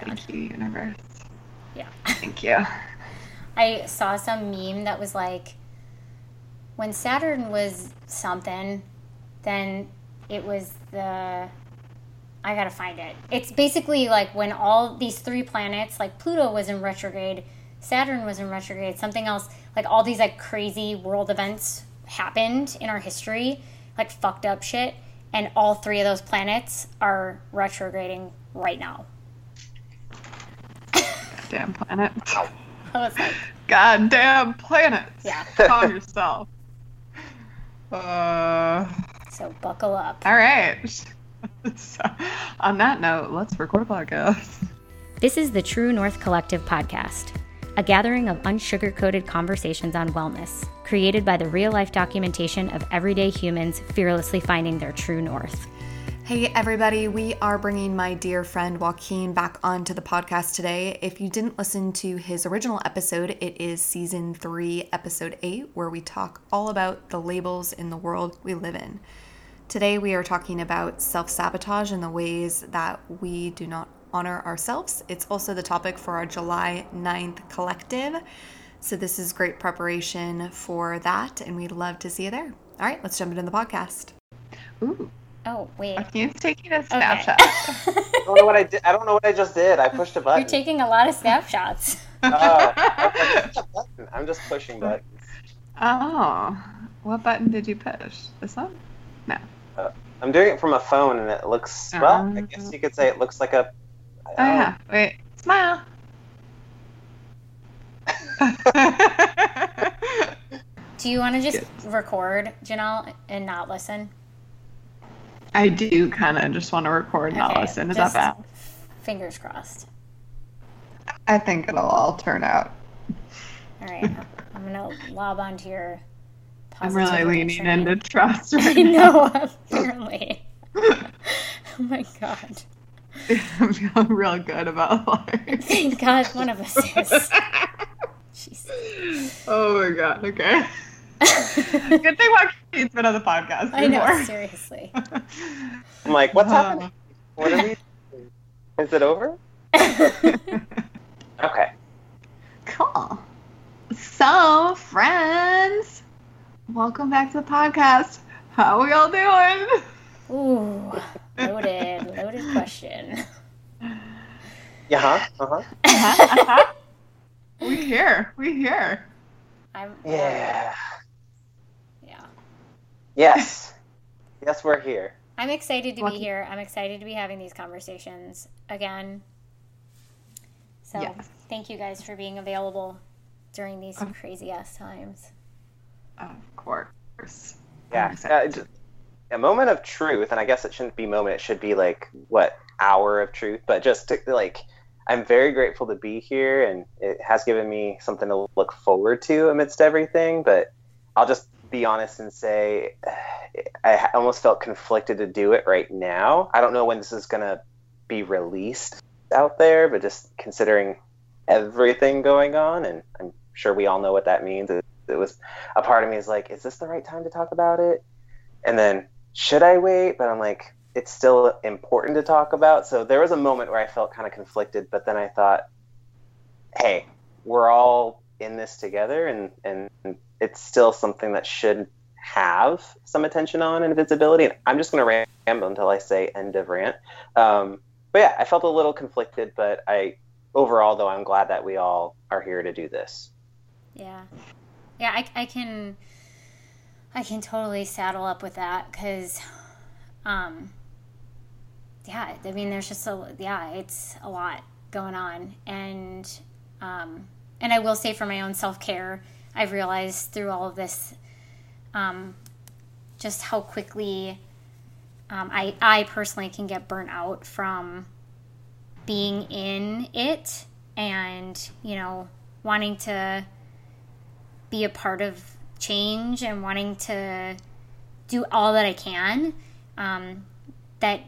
down. Thank you, universe. Yeah. Thank you. I saw some meme that was like, when Saturn was something, then it was the. I gotta find it. It's basically like when all these three planets, like Pluto was in retrograde, Saturn was in retrograde, something else, like all these like crazy world events happened in our history, like fucked up shit, and all three of those planets are retrograding right now. Damn planet. I was like, Goddamn planets. Yeah. Calm yourself. Uh, so buckle up. all right. so, on that note, let's record a podcast. This is the True North Collective podcast, a gathering of unsugar coated conversations on wellness, created by the real life documentation of everyday humans fearlessly finding their true north. Hey, everybody, we are bringing my dear friend Joaquin back onto the podcast today. If you didn't listen to his original episode, it is season three, episode eight, where we talk all about the labels in the world we live in. Today, we are talking about self sabotage and the ways that we do not honor ourselves. It's also the topic for our July 9th collective. So, this is great preparation for that, and we'd love to see you there. All right, let's jump into the podcast. Ooh, Oh, wait. he's taking a Okay. I don't know what I did. I don't know what I just did. I pushed a button. You're taking a lot of snapshots. Oh, I was like, "Push a button." I'm just pushing buttons. oh, what button did you push? This one? No. I'm doing it from a phone, and it looks well. I Uh. guess you could say it looks like a. Oh yeah. Wait. Smile. Do you want to just Yes. record, Janelle, and not listen? I do kind of just want to record, not Okay, listen. Is just- that bad? Fingers crossed. I think it'll all turn out. All right. I'm going to lob onto your I'm really leaning train. into trust I right now. know, apparently. oh my god. I'm feeling real good about life. Thank God one of us is. Jeez. oh my god. Okay. Good thing Joaquin's been on the podcast I know, before. seriously. I'm like, what's Uh, happening? What are we? Doing? Is it over? Okay. Cool. So, friends, welcome back to the podcast. How are we all doing? Ooh, loaded, loaded question. Yeah. Huh. Uh huh. Uh-huh, uh-huh. we here. We here. I'm Yeah. yeah. Yes. Yes, we're here. I'm excited to be here. I'm excited to be having these conversations again. So Yes. thank you guys for being available during these Of- crazy ass times. Of course. Yeah. Uh, just a moment of truth, and I guess it shouldn't be moment. It should be like what hour of truth. But just to, like, I'm very grateful to be here, and it has given me something to look forward to amidst everything. But I'll just be honest and say, I almost felt conflicted to do it right now. I don't know when this is gonna be released out there, but just considering everything going on, and I'm sure we all know what that means. It, it was a part of me is like, is this the right time to talk about it? And then should I wait? But I'm like, it's still important to talk about. So there was a moment where I felt kind of conflicted, but then I thought, hey, we're all in this together, and and it's still something that should have some attention on and visibility. And I'm just going to ramble until I say end of rant. Um, but yeah, I felt a little conflicted, but I overall though I'm glad that we all are here to do this. Yeah, yeah, I, I can, I can totally saddle up with that because, um, yeah, I mean, there's just a yeah, it's a lot going on, and um, and I will say for my own self care, I've realized through all of this, um, just how quickly, um, I I personally can get burnt out from being in it and you know wanting to be a part of change and wanting to do all that I can. Um, that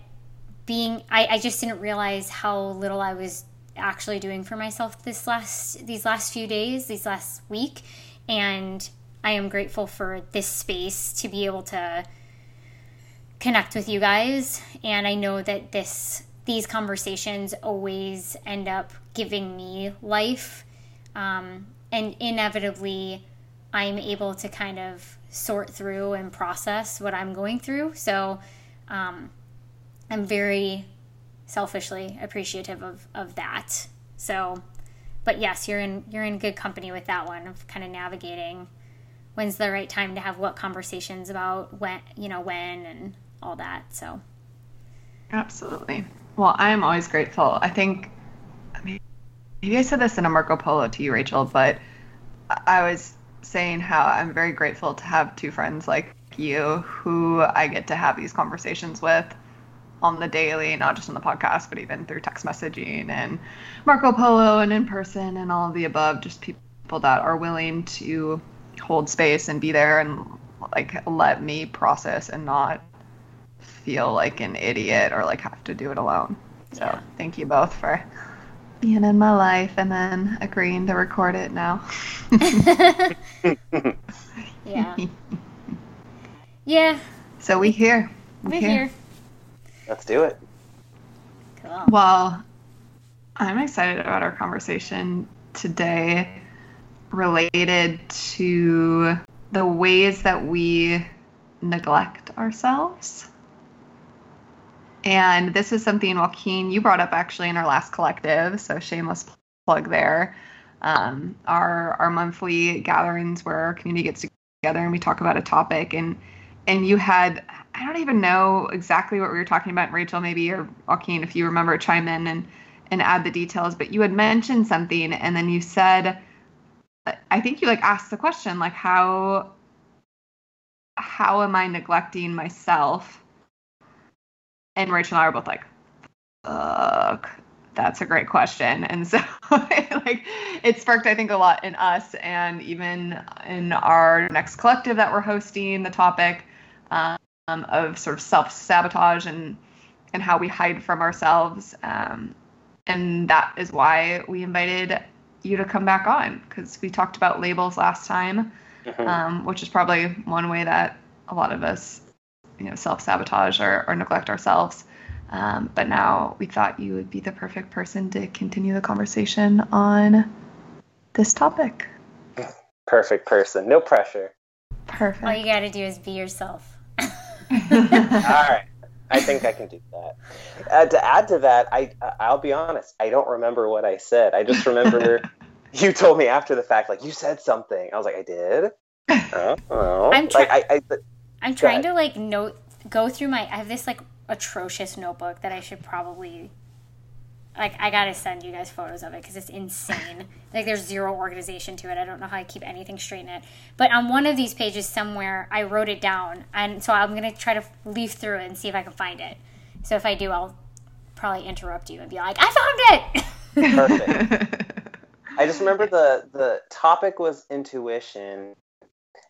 being, I, I just didn't realize how little I was actually doing for myself this last these last few days, these last week, and I am grateful for this space to be able to connect with you guys. And I know that this these conversations always end up giving me life. Um, and inevitably, I'm able to kind of sort through and process what I'm going through. So um, I'm very selfishly appreciative of, of that. So, but yes, you're in you're in good company with that one of kind of navigating when's the right time to have what conversations about when you know when and all that. So absolutely. Well, I am always grateful. I think maybe I said this in a Marco Polo to you, Rachel, but I was saying how I'm very grateful to have two friends like you who I get to have these conversations with on the daily, not just on the podcast, but even through text messaging and Marco Polo and in person and all of the above. Just people that are willing to hold space and be there and like let me process and not feel like an idiot or like have to do it alone. So yeah. thank you both for being in my life and then agreeing to record it now. yeah. Yeah. So we here. We here. Here. Let's do it. Cool. Well, I'm excited about our conversation today related to the ways that we neglect ourselves. And this is something, Joaquin, you brought up actually in our last collective, so shameless plug there. Um, our our monthly gatherings where our community gets together and we talk about a topic, and and you had I don't even know exactly what we were talking about, Rachel, maybe or Joaquin, if you remember, chime in and and add the details. But you had mentioned something, and then you said, I think you like asked the question like how how am I neglecting myself? And Rachel and I were both like, fuck, that's a great question. And so like it sparked I think a lot in us and even in our next collective that we're hosting the topic um, of sort of self-sabotage and and how we hide from ourselves. Um, and that is why we invited you to come back on because we talked about labels last time, mm-hmm. um, which is probably one way that a lot of us, you know, self-sabotage or, or neglect ourselves. Um, but now we thought you would be the perfect person to continue the conversation on this topic. Perfect person. No pressure. Perfect. All you got to do is be yourself. All right. I think I can do that. Uh, to add to that, I I'll be honest. I don't remember what I said. I just remember you told me after the fact, like you said something. I was like, I did. Oh, oh. I'm trying. Like, I, I, I'm trying to like note go through my. I have this like atrocious notebook that I should probably like I gotta send you guys photos of it because it's insane. like there's zero organization to it. I don't know how I keep anything straight in it. But on one of these pages somewhere, I wrote it down, and so I'm gonna try to leaf through it and see if I can find it. So if I do, I'll probably interrupt you and be like, "I found it." Perfect. I just remember the the topic was intuition,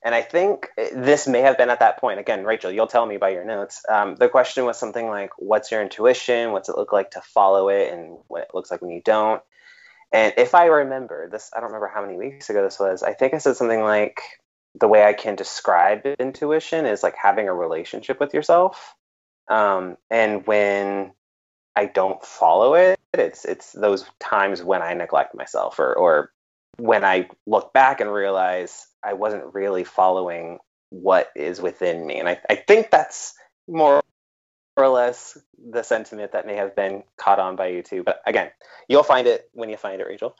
and I think this may have been at that point. Again, Rachel, you'll tell me by your notes. Um, the question was something like, What's your intuition? What's it look like to follow it? And what it looks like when you don't. And if I remember this, I don't remember how many weeks ago this was. I think I said something like, The way I can describe intuition is like having a relationship with yourself. Um, and when I don't follow it, it's it's those times when I neglect myself or or when I look back and realize I wasn't really following what is within me. And I, I think that's more or less the sentiment that may have been caught on by you too. But again, you'll find it when you find it, Rachel.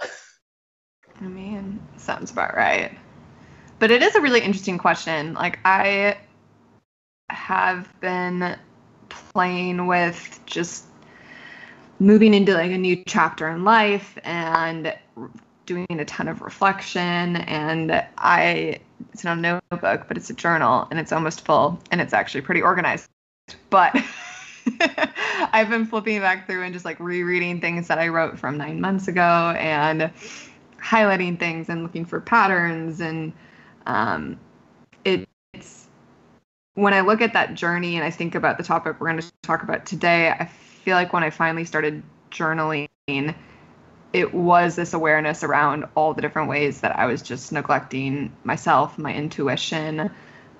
I mean, sounds about right. But it is a really interesting question. Like, I have been playing with just moving into like a new chapter in life and doing a ton of reflection and I it's not a notebook, but it's a journal and it's almost full and it's actually pretty organized. But I've been flipping back through and just like rereading things that I wrote from nine months ago and highlighting things and looking for patterns and um, it, it's when I look at that journey and I think about the topic we're going to talk about today, I feel like when I finally started journaling it was this awareness around all the different ways that I was just neglecting myself, my intuition.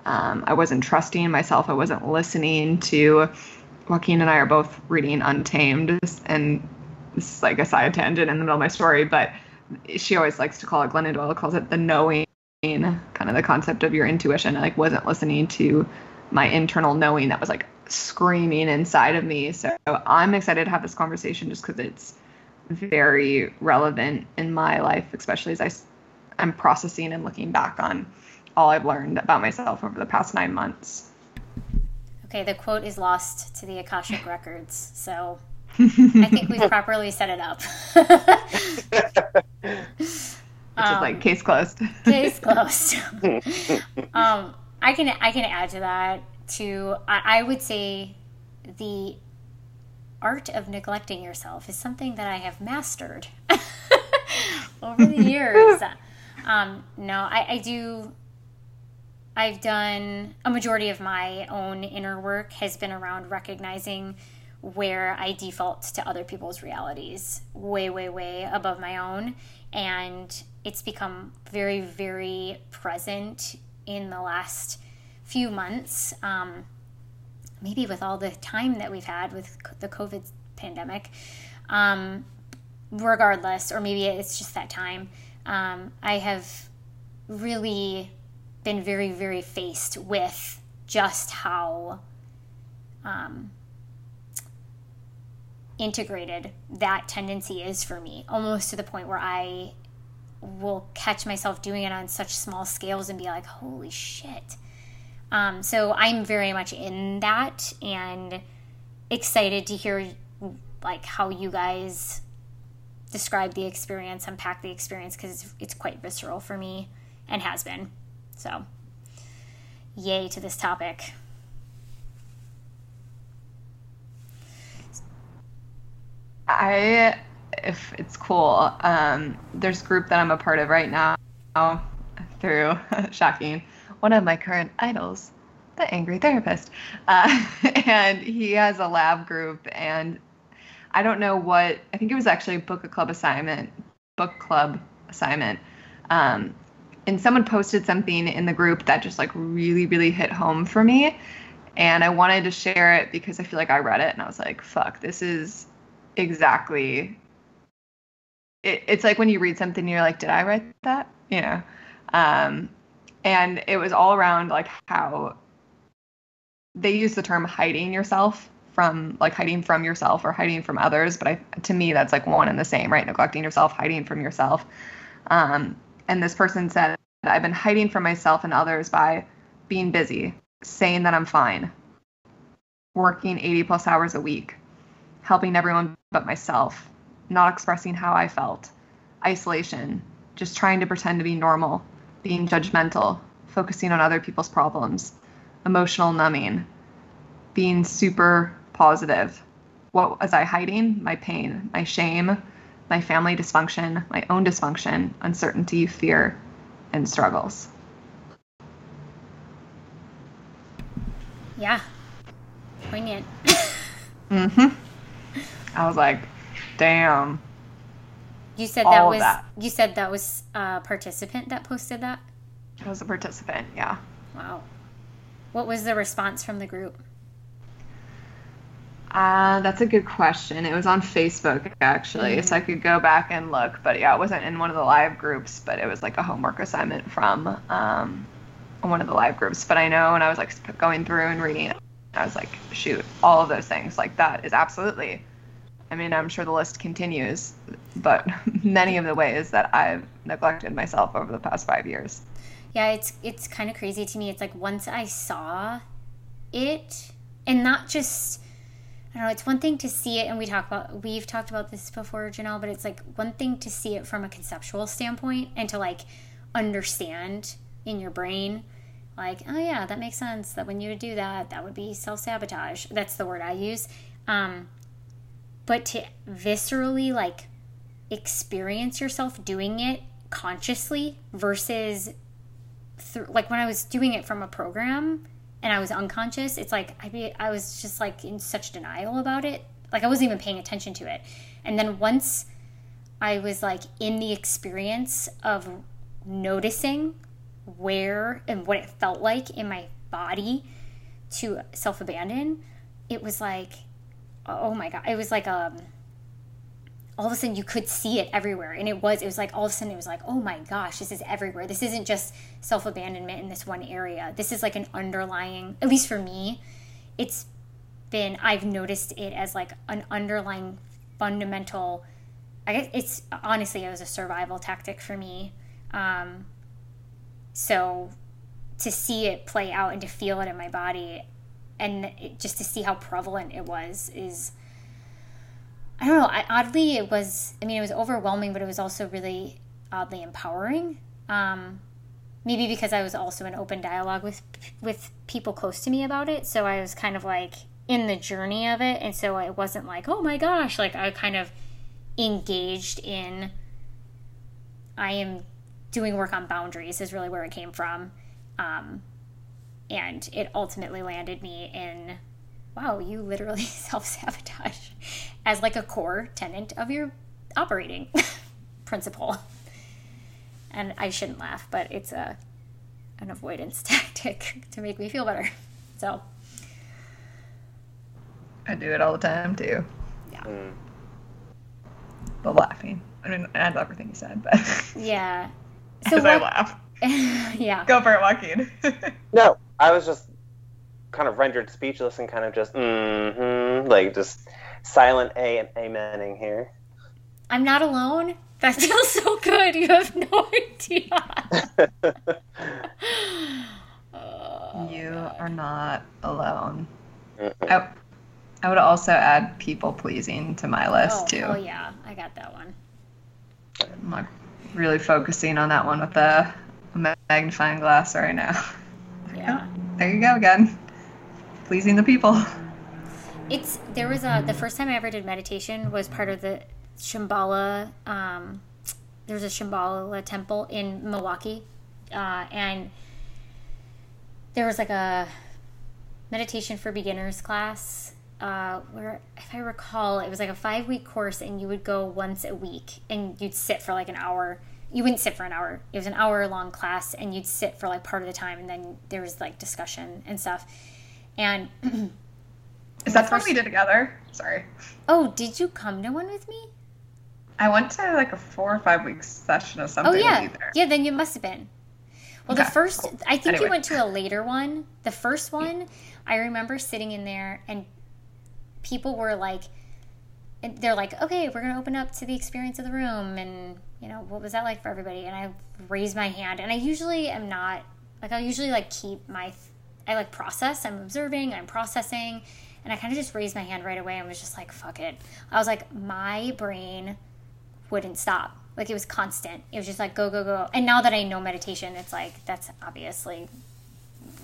Um, I wasn't trusting myself. I wasn't listening to Joaquin and I are both reading Untamed, and this is like a side tangent in the middle of my story, but she always likes to call it, Glennon Doyle calls it the knowing, kind of the concept of your intuition. I like wasn't listening to my internal knowing that was like screaming inside of me. So I'm excited to have this conversation just because it's very relevant in my life, especially as I, I'm processing and looking back on all I've learned about myself over the past nine months. Okay, the quote is lost to the Akashic Records, so I think we've properly set it up. Which um, is like case closed. case closed. um, I can I can add to that to I, I would say the art of neglecting yourself is something that I have mastered over the years. um, no, I, I do I've done a majority of my own inner work has been around recognizing where I default to other people's realities way, way, way above my own. And it's become very, very present in the last few months. Um, maybe with all the time that we've had with the COVID pandemic. Um, regardless, or maybe it's just that time, um, I have really been very, very faced with just how um, integrated that tendency is for me, almost to the point where I will catch myself doing it on such small scales and be like, holy shit. Um, so I'm very much in that and excited to hear like how you guys describe the experience, unpack the experience because it's, it's quite visceral for me and has been. So, yay to this topic. I, if it's cool, um, there's a group that I'm a part of right now through shocking one of my current idols, the Angry Therapist, uh, and he has a lab group, and I don't know what I think it was actually a book club assignment, book club assignment, um, and someone posted something in the group that just like really really hit home for me. And i wanted to share it because i feel like i read it and i was like fuck this is exactly it, it's like when you read something you're like did i write that? You know? Um, and it was all around like how they use the term hiding yourself from like hiding from yourself or hiding from others. But I, to me that's like one and the same right? Neglecting yourself hiding from yourself. Um, and this person said, I've been hiding from myself and others by being busy, saying that I'm fine, working 80 plus hours a week, helping everyone but myself, not expressing how I felt, isolation, just trying to pretend to be normal, being judgmental, focusing on other people's problems, emotional numbing, being super positive. What was I hiding? My pain, my shame, my family dysfunction, my own dysfunction, uncertainty, fear, and struggles. Yeah. Poignant. mhm. I was like, damn. You said that was that. you said that was a participant that posted that? It was a participant, yeah. Wow. What was the response from the group? Uh, that's a good question. It was on Facebook actually, mm-hmm. so I could go back and look. But yeah, it wasn't in one of the live groups, but it was like a homework assignment from um, one of the live groups. But I know when I was like going through and reading it, I was like, shoot, all of those things. Like that is absolutely. I mean, I'm sure the list continues, but many of the ways that I've neglected myself over the past five years. Yeah, it's it's kind of crazy to me. It's like once I saw it, and not just I don't know, it's one thing to see it, and we talk about, we've talked about this before, Janelle, but it's like one thing to see it from a conceptual standpoint and to like understand in your brain, like, oh yeah, that makes sense that when you would do that, that would be self sabotage. That's the word I use. Um, but to viscerally like experience yourself doing it consciously versus through, like when I was doing it from a program, and I was unconscious, it's like I be I was just like in such denial about it. Like I wasn't even paying attention to it. And then once I was like in the experience of noticing where and what it felt like in my body to self abandon, it was like, oh my god, it was like um. All of a sudden, you could see it everywhere, and it was. It was like all of a sudden, it was like, oh my gosh, this is everywhere. This isn't just self abandonment in this one area. This is like an underlying, at least for me, it's been. I've noticed it as like an underlying fundamental. I guess it's honestly it was a survival tactic for me. Um, so to see it play out and to feel it in my body and it, just to see how prevalent it was is i don't know I, oddly it was i mean it was overwhelming but it was also really oddly empowering. Um, maybe because i was also in open dialogue with with people close to me about it. So i was kind of like in the journey of it. And so it wasn't like oh my gosh like i kind of engaged in i am doing work on boundaries is really where it came from. Um, and it ultimately landed me in wow, you literally self sabotage as like a core tenant of your operating principle. And I shouldn't laugh, but it's a an avoidance tactic to make me feel better. So I do it all the time too. Yeah. Mm. But laughing. I mean, I love everything you said, but yeah. So what, I laugh. yeah. Go for it, Joaquin. no, I was just kind of rendered speechless and kind of just mm-hmm, like just silent a and amening here. I'm not alone. That feels so good. You have no idea. oh, you God. are not alone. I, I would also add people pleasing to my list oh, too. Oh yeah, I got that one. I'm like really focusing on that one with the magnifying glass right now. Yeah. Oh, there you go again. Pleasing the people. It's there was a the first time I ever did meditation was part of the Shambhala. Um, there's a Shambhala temple in Milwaukee, uh, and there was like a meditation for beginners class uh, where, if I recall, it was like a five week course, and you would go once a week, and you'd sit for like an hour you wouldn't sit for an hour. It was an hour long class, and you'd sit for like part of the time, and then there was like discussion and stuff. And is that what we did together? Sorry. Oh, did you come to one with me? I went to like a four or five week session of something. Oh yeah, yeah. Then you must have been. Well, okay, the first, cool. I think anyway. you went to a later one. The first one, I remember sitting in there, and people were like, they're like, okay, we're gonna open up to the experience of the room, and you know, what was that like for everybody? And I raised my hand, and I usually am not like I usually like keep my I like process. I'm observing, I'm processing, and I kind of just raised my hand right away and was just like, fuck it. I was like, my brain wouldn't stop. Like it was constant. It was just like go go go. And now that I know meditation, it's like that's obviously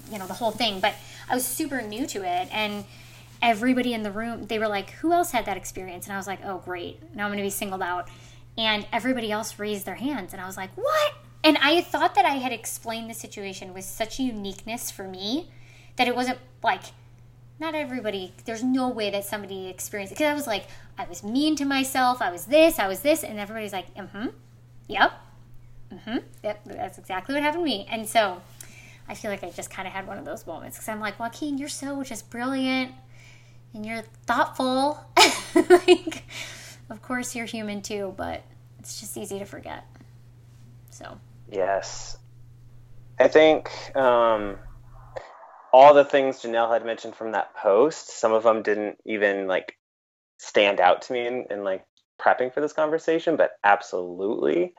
you know the whole thing. But I was super new to it, and everybody in the room they were like, who else had that experience? And I was like, oh great, now I'm gonna be singled out and everybody else raised their hands and i was like what? And i thought that i had explained the situation with such uniqueness for me that it wasn't like not everybody there's no way that somebody experienced it because i was like i was mean to myself i was this i was this and everybody's like mm-hmm yep mm-hmm yep that's exactly what happened to me. And so i feel like i just kind of had one of those moments because i'm like joaquin you're so just brilliant and you're thoughtful. Like of course you're human too, but it's just easy to forget. So. Yes. I think um, all the things Janelle had mentioned from that post, some of them didn't even like stand out to me in, in like prepping for this conversation, but absolutely.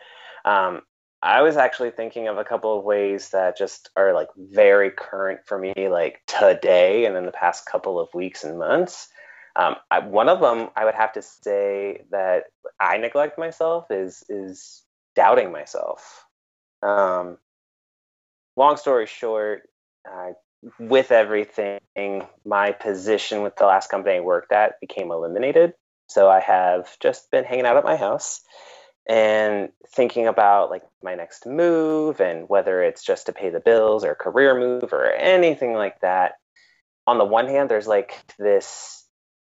Um, I was actually thinking of a couple of ways that just are like very current for me, like today and in the past couple of weeks and months. Um, I, one of them, I would have to say that I neglect myself is is doubting myself. Um, long story short, uh, with everything, my position with the last company I worked at became eliminated. So I have just been hanging out at my house and thinking about like my next move and whether it's just to pay the bills or career move or anything like that. On the one hand, there's like this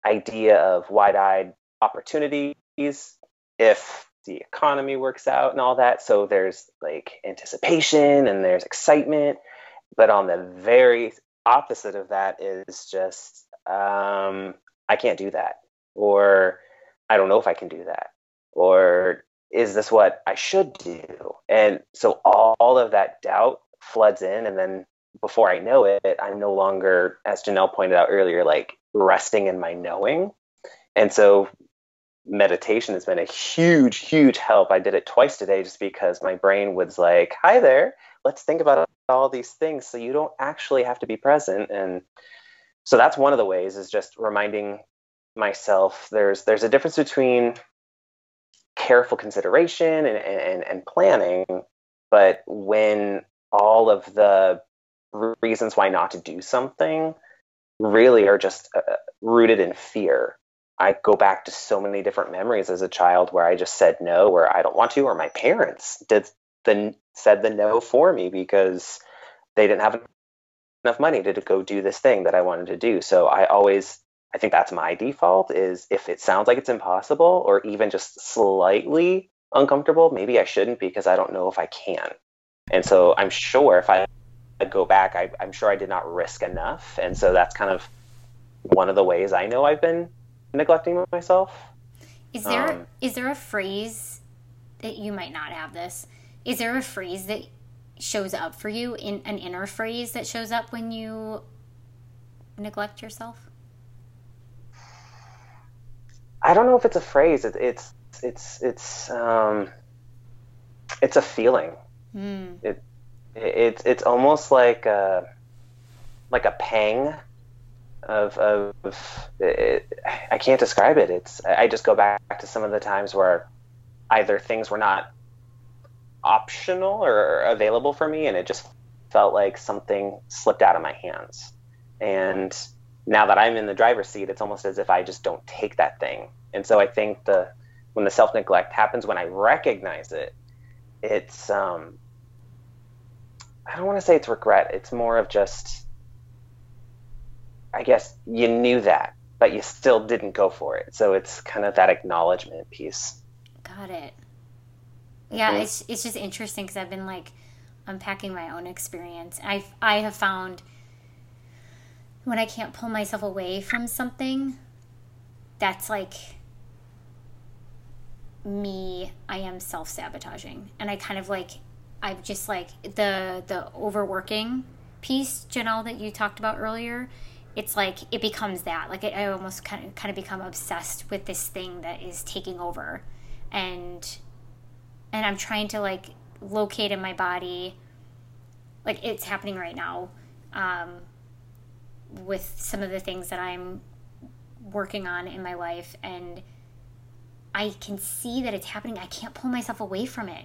idea of wide-eyed opportunities if the economy works out and all that. So there's like anticipation and there's excitement. But on the very opposite of that is just um, I can't do that, or I don't know if I can do that, or is this what I should do? And so all, all of that doubt floods in, and then before I know it, I'm no longer, as Janelle pointed out earlier, like resting in my knowing. And so meditation has been a huge, huge help. I did it twice today just because my brain was like, hi there, let's think about all these things so you don't actually have to be present. And so that's one of the ways is just reminding myself there's there's a difference between careful consideration and, and, and planning, but when all of the reasons why not to do something really are just uh, rooted in fear I go back to so many different memories as a child where I just said no, or I don't want to, or my parents did the said the no for me because they didn't have enough money to, to go do this thing that I wanted to do. So I always I think that's my default is if it sounds like it's impossible or even just slightly uncomfortable, maybe I shouldn't because I don't know if I can. And so I'm sure if I go back, I, I'm sure I did not risk enough. And so that's kind of one of the ways I know I've been neglecting myself. Is there um, is there a phrase that you might not have this? Is there a phrase that shows up for you in an inner phrase that shows up when you neglect yourself? I don't know if it's a phrase. It, it's it's it's um, it's a feeling. Mm. It it's it's almost like a like a pang of of it, I can't describe it. It's I just go back to some of the times where either things were not optional or available for me, and it just felt like something slipped out of my hands. And now that I'm in the driver's seat, it's almost as if I just don't take that thing. And so I think the when the self neglect happens, when I recognize it, it's um, I don't want to say it's regret. It's more of just I guess you knew that, but you still didn't go for it. So it's kind of that acknowledgement piece. Got it. Yeah, mm-hmm. it's it's just interesting because I've been like unpacking my own experience. I I have found when I can't pull myself away from something, that's like me. I am self sabotaging, and I kind of like I've just like the the overworking piece, Janelle, that you talked about earlier it's like it becomes that. Like I almost kind of kind of become obsessed with this thing that is taking over. And and I'm trying to like locate in my body like it's happening right now um, with some of the things that I'm working on in my life. And I can see that it's happening. I can't pull myself away from it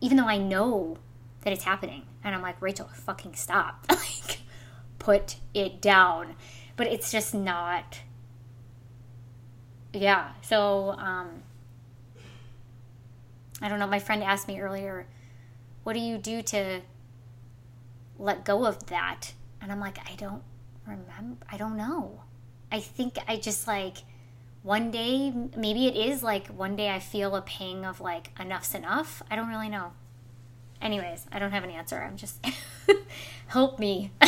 even though I know that it's happening and I'm like Rachel fucking stop like put it down. But it's just not. Yeah. So, um, I don't know. My friend asked me earlier, what do you do to let go of that? And I'm like, I don't remember. I don't know. I think I just like one day, maybe it is like one day I feel a pang of like enough's enough. I don't really know. Anyways, I don't have an answer. I'm just help me.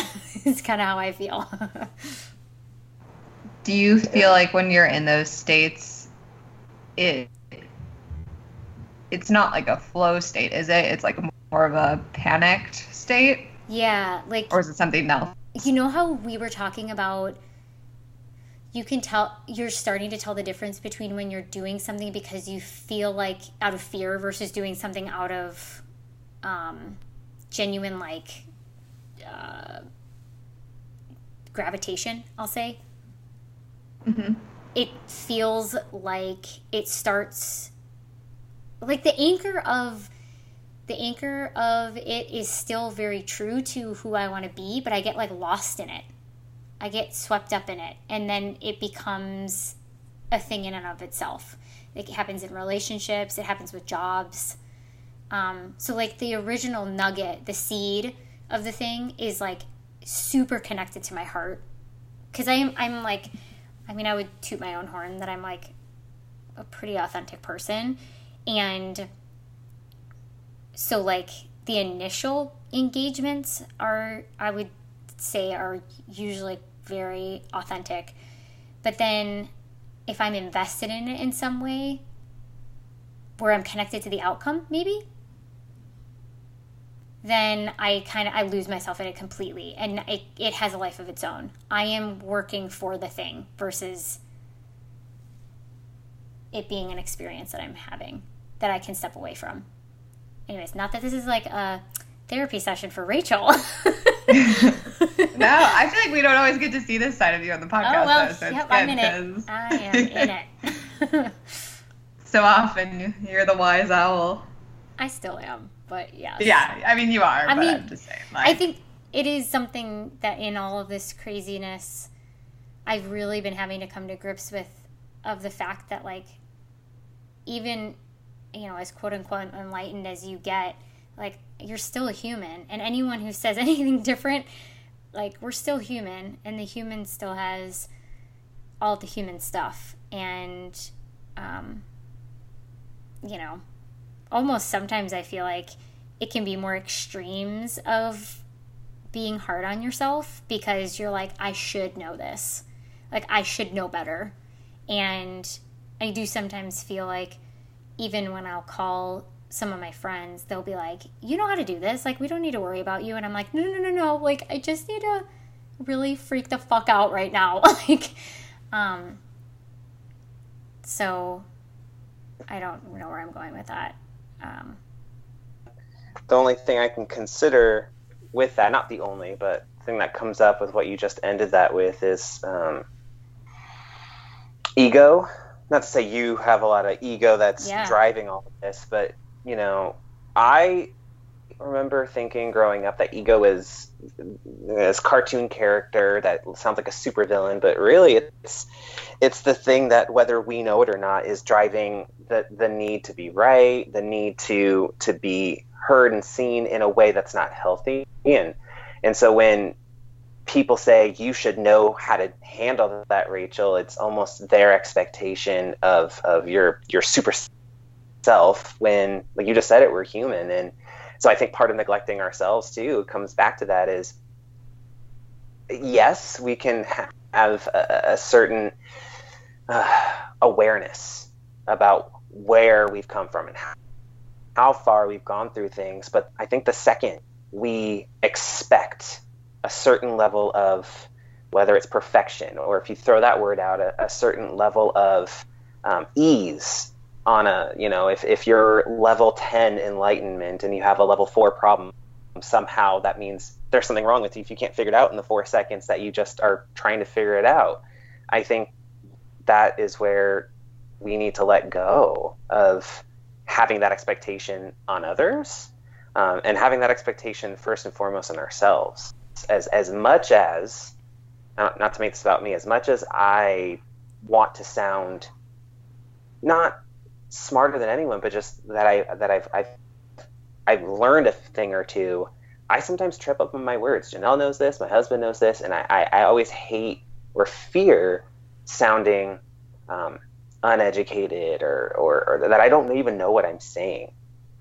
it's kind of how I feel. Do you feel like when you're in those states, it it's not like a flow state, is it? It's like more of a panicked state. Yeah, like or is it something else? You know how we were talking about you can tell you're starting to tell the difference between when you're doing something because you feel like out of fear versus doing something out of um, genuine like uh, gravitation. I'll say. Mm-hmm. It feels like it starts like the anchor of the anchor of it is still very true to who I want to be, but I get like lost in it. I get swept up in it, and then it becomes a thing in and of itself. It happens in relationships. It happens with jobs. Um, so like the original nugget, the seed of the thing is like super connected to my heart because I am I'm like I mean I would toot my own horn that I'm like a pretty authentic person and so like the initial engagements are I would say are usually very authentic. But then if I'm invested in it in some way, where I'm connected to the outcome, maybe, then I kind of I lose myself in it completely, and it it has a life of its own. I am working for the thing versus it being an experience that I'm having that I can step away from. Anyways, not that this is like a therapy session for Rachel. no, I feel like we don't always get to see this side of you on the oh, podcast. Oh well, though, so yep, I'm in it. I am in it. so often you're the wise owl. I still am, but yes. Yeah, I mean you are. I but mean, I'm just saying. Like, I think it is something that in all of this craziness, I've really been having to come to grips with, of the fact that like, even, you know, as quote unquote enlightened as you get, like you're still a human, and anyone who says anything different, like we're still human, and the human still has all the human stuff, and, um, you know, almost sometimes I feel like it can be more extremes of being hard on yourself because you're like, I should know this. Like, I should know better. And I do sometimes feel like, even when I'll call some of my friends, they'll be like, You know how to do this? Like, we don't need to worry about you. And I'm like, No, no, no, no. Like, I just need to really freak the fuck out right now. like, um, so I don't know where I'm going with that. Um, the only thing I can consider with that, not the only, but the thing that comes up with what you just ended that with is um, ego. Not to say you have a lot of ego that's Yeah. driving all of this, but you know, I remember thinking growing up that ego is this cartoon character that sounds like a supervillain, but really it's it's the thing that whether we know it or not is driving the the need to be right, the need to to be heard and seen in a way that's not healthy. And and so when people say you should know how to handle that, Rachel, it's almost their expectation of of your your super self when like you just said it, we're human and so I think part of neglecting ourselves too comes back to that is yes, we can have a, a certain uh, awareness about where we've come from and how, how far we've gone through things. But I think the second we expect a certain level of whether it's perfection or if you throw that word out, a, a certain level of um, ease on a, you know, if, if you're level 10 enlightenment and you have a level 4 problem, somehow that means there's something wrong with you if you can't figure it out in the four seconds that you just are trying to figure it out. I think that is where we need to let go of having that expectation on others um, and having that expectation first and foremost on ourselves. As, as much as, not, not to make this about me, as much as I want to sound not smarter than anyone, but just that I that I've I've I've learned a thing or two. I sometimes trip up on my words. Janelle knows this. My husband knows this, and I I, I always hate or fear sounding um, uneducated or, or or that I don't even know what I'm saying.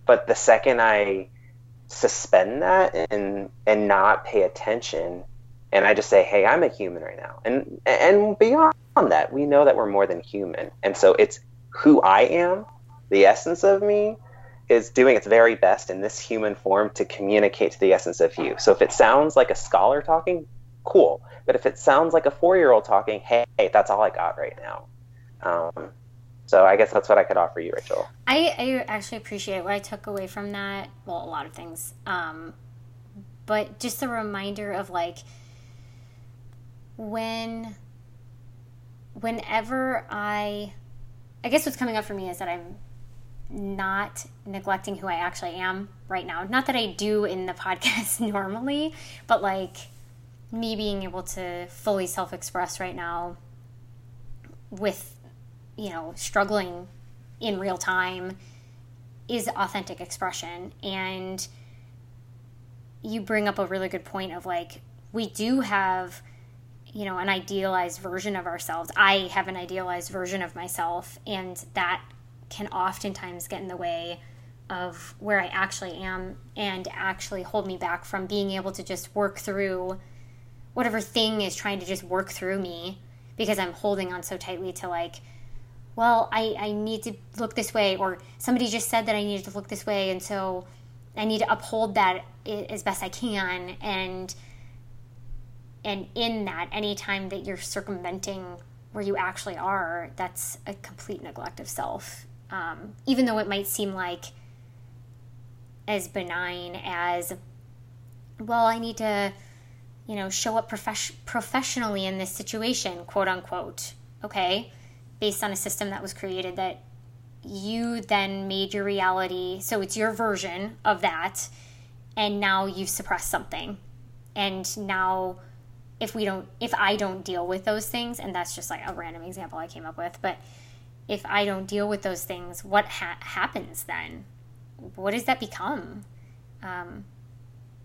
But the second I suspend that and and not pay attention, and I just say, "Hey, I'm a human right now," and and beyond that, we know that we're more than human, and so it's who I am, the essence of me, is doing its very best in this human form to communicate to the essence of you. So if it sounds like a scholar talking, cool. But if it sounds like a four year old talking, hey, that's all I got right now. Um, so I guess that's what I could offer you, Rachel. I, I actually appreciate what I took away from that. Well, a lot of things. Um, but just a reminder of like when, whenever I, I guess what's coming up for me is that I'm not neglecting who I actually am right now. Not that I do in the podcast normally, but like me being able to fully self express right now with, you know, struggling in real time is authentic expression. And you bring up a really good point of like, we do have, you know, an idealized version of ourselves. I have an idealized version of myself, and that can oftentimes get in the way of where I actually am and actually hold me back from being able to just work through whatever thing is trying to just work through me because I'm holding on so tightly to like, well, I, I need to look this way, or somebody just said that I needed to look this way, and so I need to uphold that as best I can. And and in that, anytime that you're circumventing where you actually are, that's a complete neglect of self. Um, even though it might seem like as benign as, well, I need to, you know, show up profes- professionally in this situation, quote unquote. Okay, based on a system that was created that you then made your reality. So it's your version of that, and now you've suppressed something, and now if we don't if i don't deal with those things and that's just like a random example i came up with but if i don't deal with those things what ha- happens then? What does that become? Um,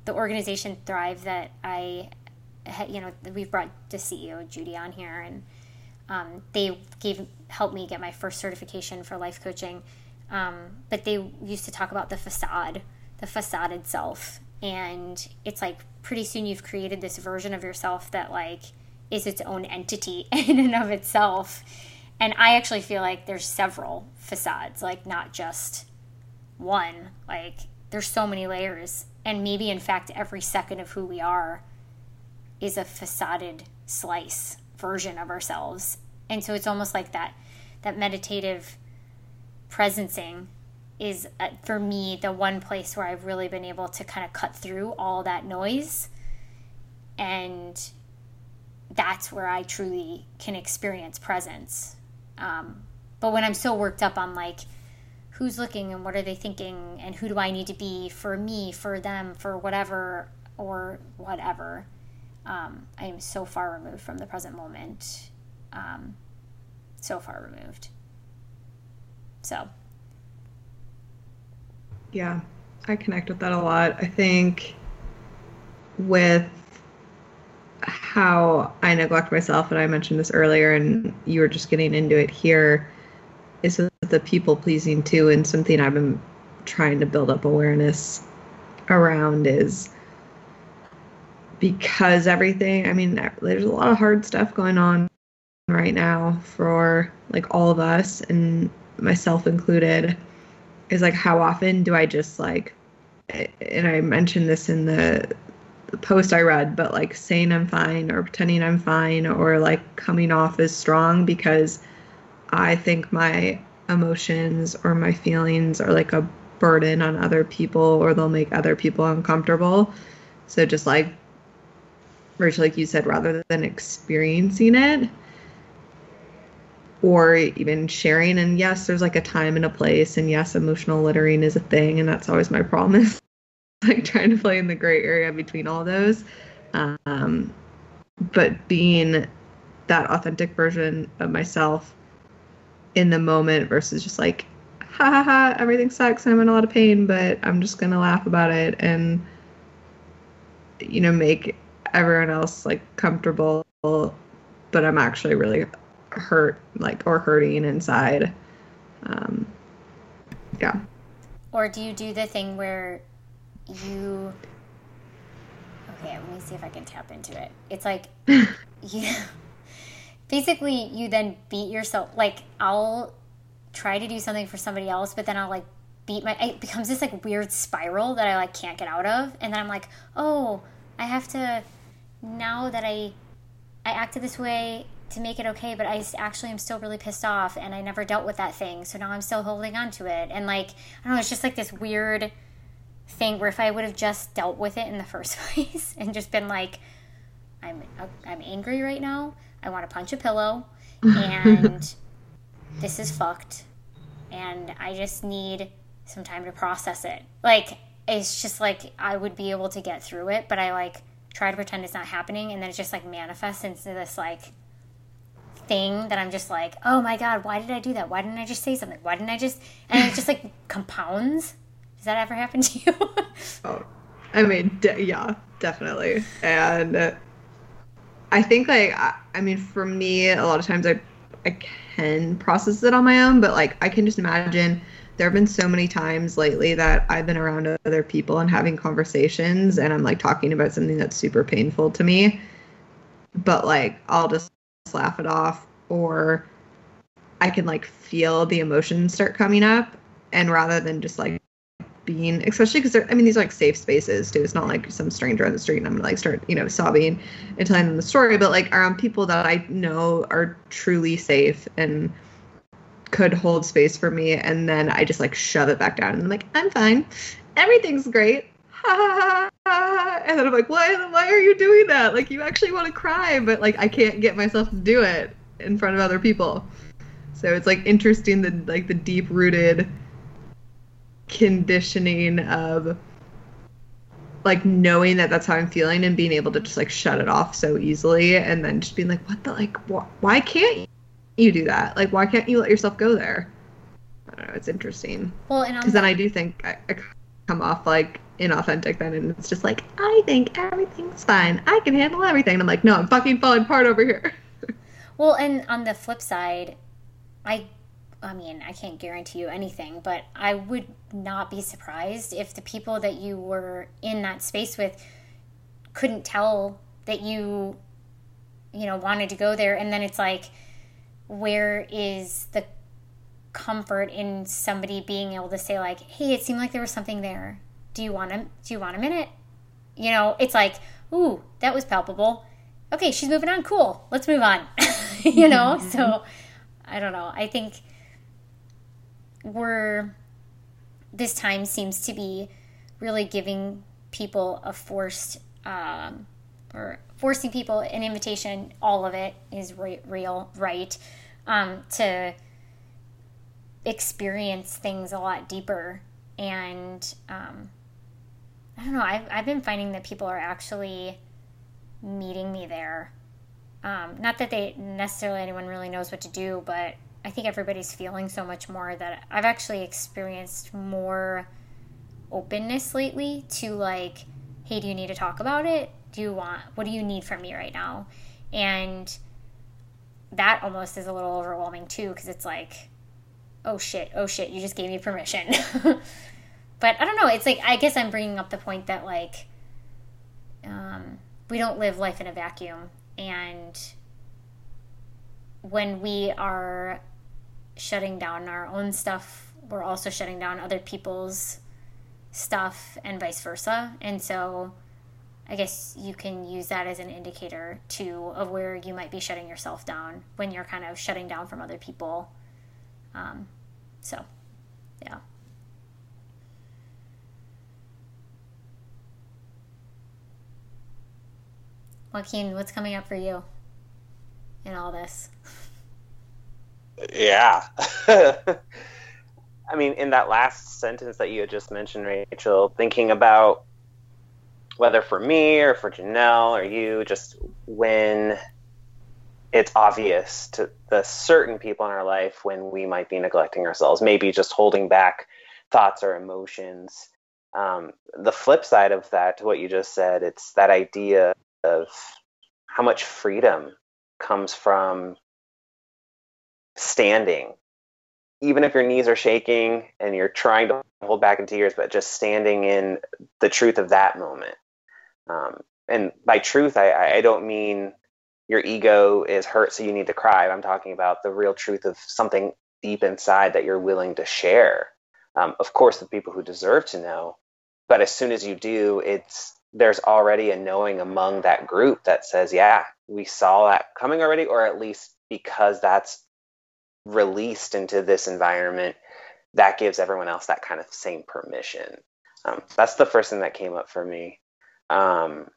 the organization thrive that i you know we've brought the ceo judy on here and um, they gave helped me get my first certification for life coaching. Um, but they used to talk about the facade the facade itself and it's like pretty soon you've created this version of yourself that like is its own entity in and of itself. And i actually feel like there's several facades like not just one. Like there's so many layers. And maybe in fact every second of who we are is a facaded slice version of ourselves. And so it's almost like that that meditative presencing is uh, for me the one place where I've really been able to kind of cut through all that noise and that's where I truly can experience presence. Um, but when I'm so worked up on like who's looking and what are they thinking and who do I need to be for me, for them, for whatever or whatever, um, I am so far removed from the present moment. Um, so far removed. So yeah, I connect with that a lot. I think with how I neglect myself, and I mentioned this earlier, and you were just getting into it here, is the people pleasing too, and something I've been trying to build up awareness around is because everything, I mean, there's a lot of hard stuff going on right now for like all of us, and myself included is like how often do I just like and I mentioned this in the, post I read, but like saying I'm fine or pretending I'm fine or like coming off as strong because I think my emotions or my feelings are like a burden on other people or they'll make other people uncomfortable. So just like Rachel, like you said, rather than experiencing it, or even sharing. And yes there's like a time and a place and yes emotional littering is a thing and that's always my problem is like trying to play in the gray area between all those. Um, but being that authentic version of myself in the moment versus just like ha ha ha everything sucks i'm in a lot of pain but i'm just gonna laugh about it and you know make everyone else like comfortable but i'm actually really hurt like or hurting inside. Um yeah. Or do you do the thing where you okay let me see if i can tap into it. It's like you basically you then beat yourself like i'll try to do something for somebody else but then i'll like beat my it becomes this like weird spiral that i like can't get out of. And then i'm like oh i have to now that i i acted this way to make it okay, but I actually am still really pissed off and I never dealt with that thing. So now I'm still holding on to it. And like, I don't know, it's just like this weird thing where if I would have just dealt with it in the first place and just been like, I'm, uh, I'm angry right now. I want to punch a pillow and this is fucked. And I just need some time to process it. Like, it's just like I would be able to get through it, but I like try to pretend it's not happening and then it just like manifests into this like thing that I'm just like, oh my god, why did I do that? Why didn't I just say something? Why didn't I just? And it just like compounds. Does that ever happen to you? oh, I mean, de- yeah, definitely. And I think like I, I mean, for me, a lot of times I I can process it on my own, but like I can just imagine there have been so many times lately that I've been around other people and having conversations and I'm like talking about something that's super painful to me but like I'll just laugh it off or I can like feel the emotions start coming up and rather than just like being especially because I mean these are like safe spaces too. It's not like some stranger on the street and I'm gonna like start, you know, sobbing and telling them the story, but like around people that I know are truly safe and could hold space for me and then I just like shove it back down and I'm like, I'm fine. Everything's great. and then I'm like, why why are you doing that? Like you actually want to cry, but like I can't get myself to do it in front of other people. So it's like interesting the like the deep rooted conditioning of like knowing that that's how I'm feeling and being able to just like shut it off so easily and then just being like what the like wh- why can't you do that like why can't you let yourself go there I don't know it's interesting well and because then I do think I, I come off like inauthentic then and it's just like I think everything's fine. I can handle everything. And I'm like no I'm fucking falling apart over here. Well and on the flip side I I mean, I can't guarantee you anything, but I would not be surprised if the people that you were in that space with couldn't tell that you, you know, wanted to go there. And then it's like, where is the comfort in somebody being able to say like, "Hey, it seemed like there was something there. Do you want a Do you want a minute?" You know, it's like, "Ooh, that was palpable." Okay, she's moving on. Cool. Let's move on. you know, so I don't know. I think we're this time seems to be really giving people a forced um, or forcing people an invitation all of it is re- real right um, to experience things a lot deeper and um, i don't know I've, I've been finding that people are actually meeting me there um, not that they necessarily anyone really knows what to do but I think everybody's feeling so much more that I've actually experienced more openness lately to like, hey, do you need to talk about it? Do you want, what do you need from me right now? And that almost is a little overwhelming too, because it's like, oh shit, oh shit, you just gave me permission. but I don't know. It's like, I guess I'm bringing up the point that like, um, we don't live life in a vacuum. And when we are shutting down our own stuff, we're also shutting down other people's stuff and vice versa. And so I guess you can use that as an indicator too of where you might be shutting yourself down when you're kind of shutting down from other people. Um, so, yeah. Joaquin, what's coming up for you in all this? Yeah. I mean, in that last sentence that you had just mentioned, Rachel, thinking about whether for me or for Janelle or you, just when it's obvious to the certain people in our life when we might be neglecting ourselves, maybe just holding back thoughts or emotions. Um, the flip side of that, to what you just said, it's that idea of how much freedom comes from standing even if your knees are shaking and you're trying to hold back in tears but just standing in the truth of that moment um, and by truth I, I don't mean your ego is hurt so you need to cry i'm talking about the real truth of something deep inside that you're willing to share um, of course the people who deserve to know but as soon as you do it's there's already a knowing among that group that says yeah we saw that coming already or at least because that's released into this environment, that gives everyone else that kind of same permission. Um, that's the first thing that came up for me. Um,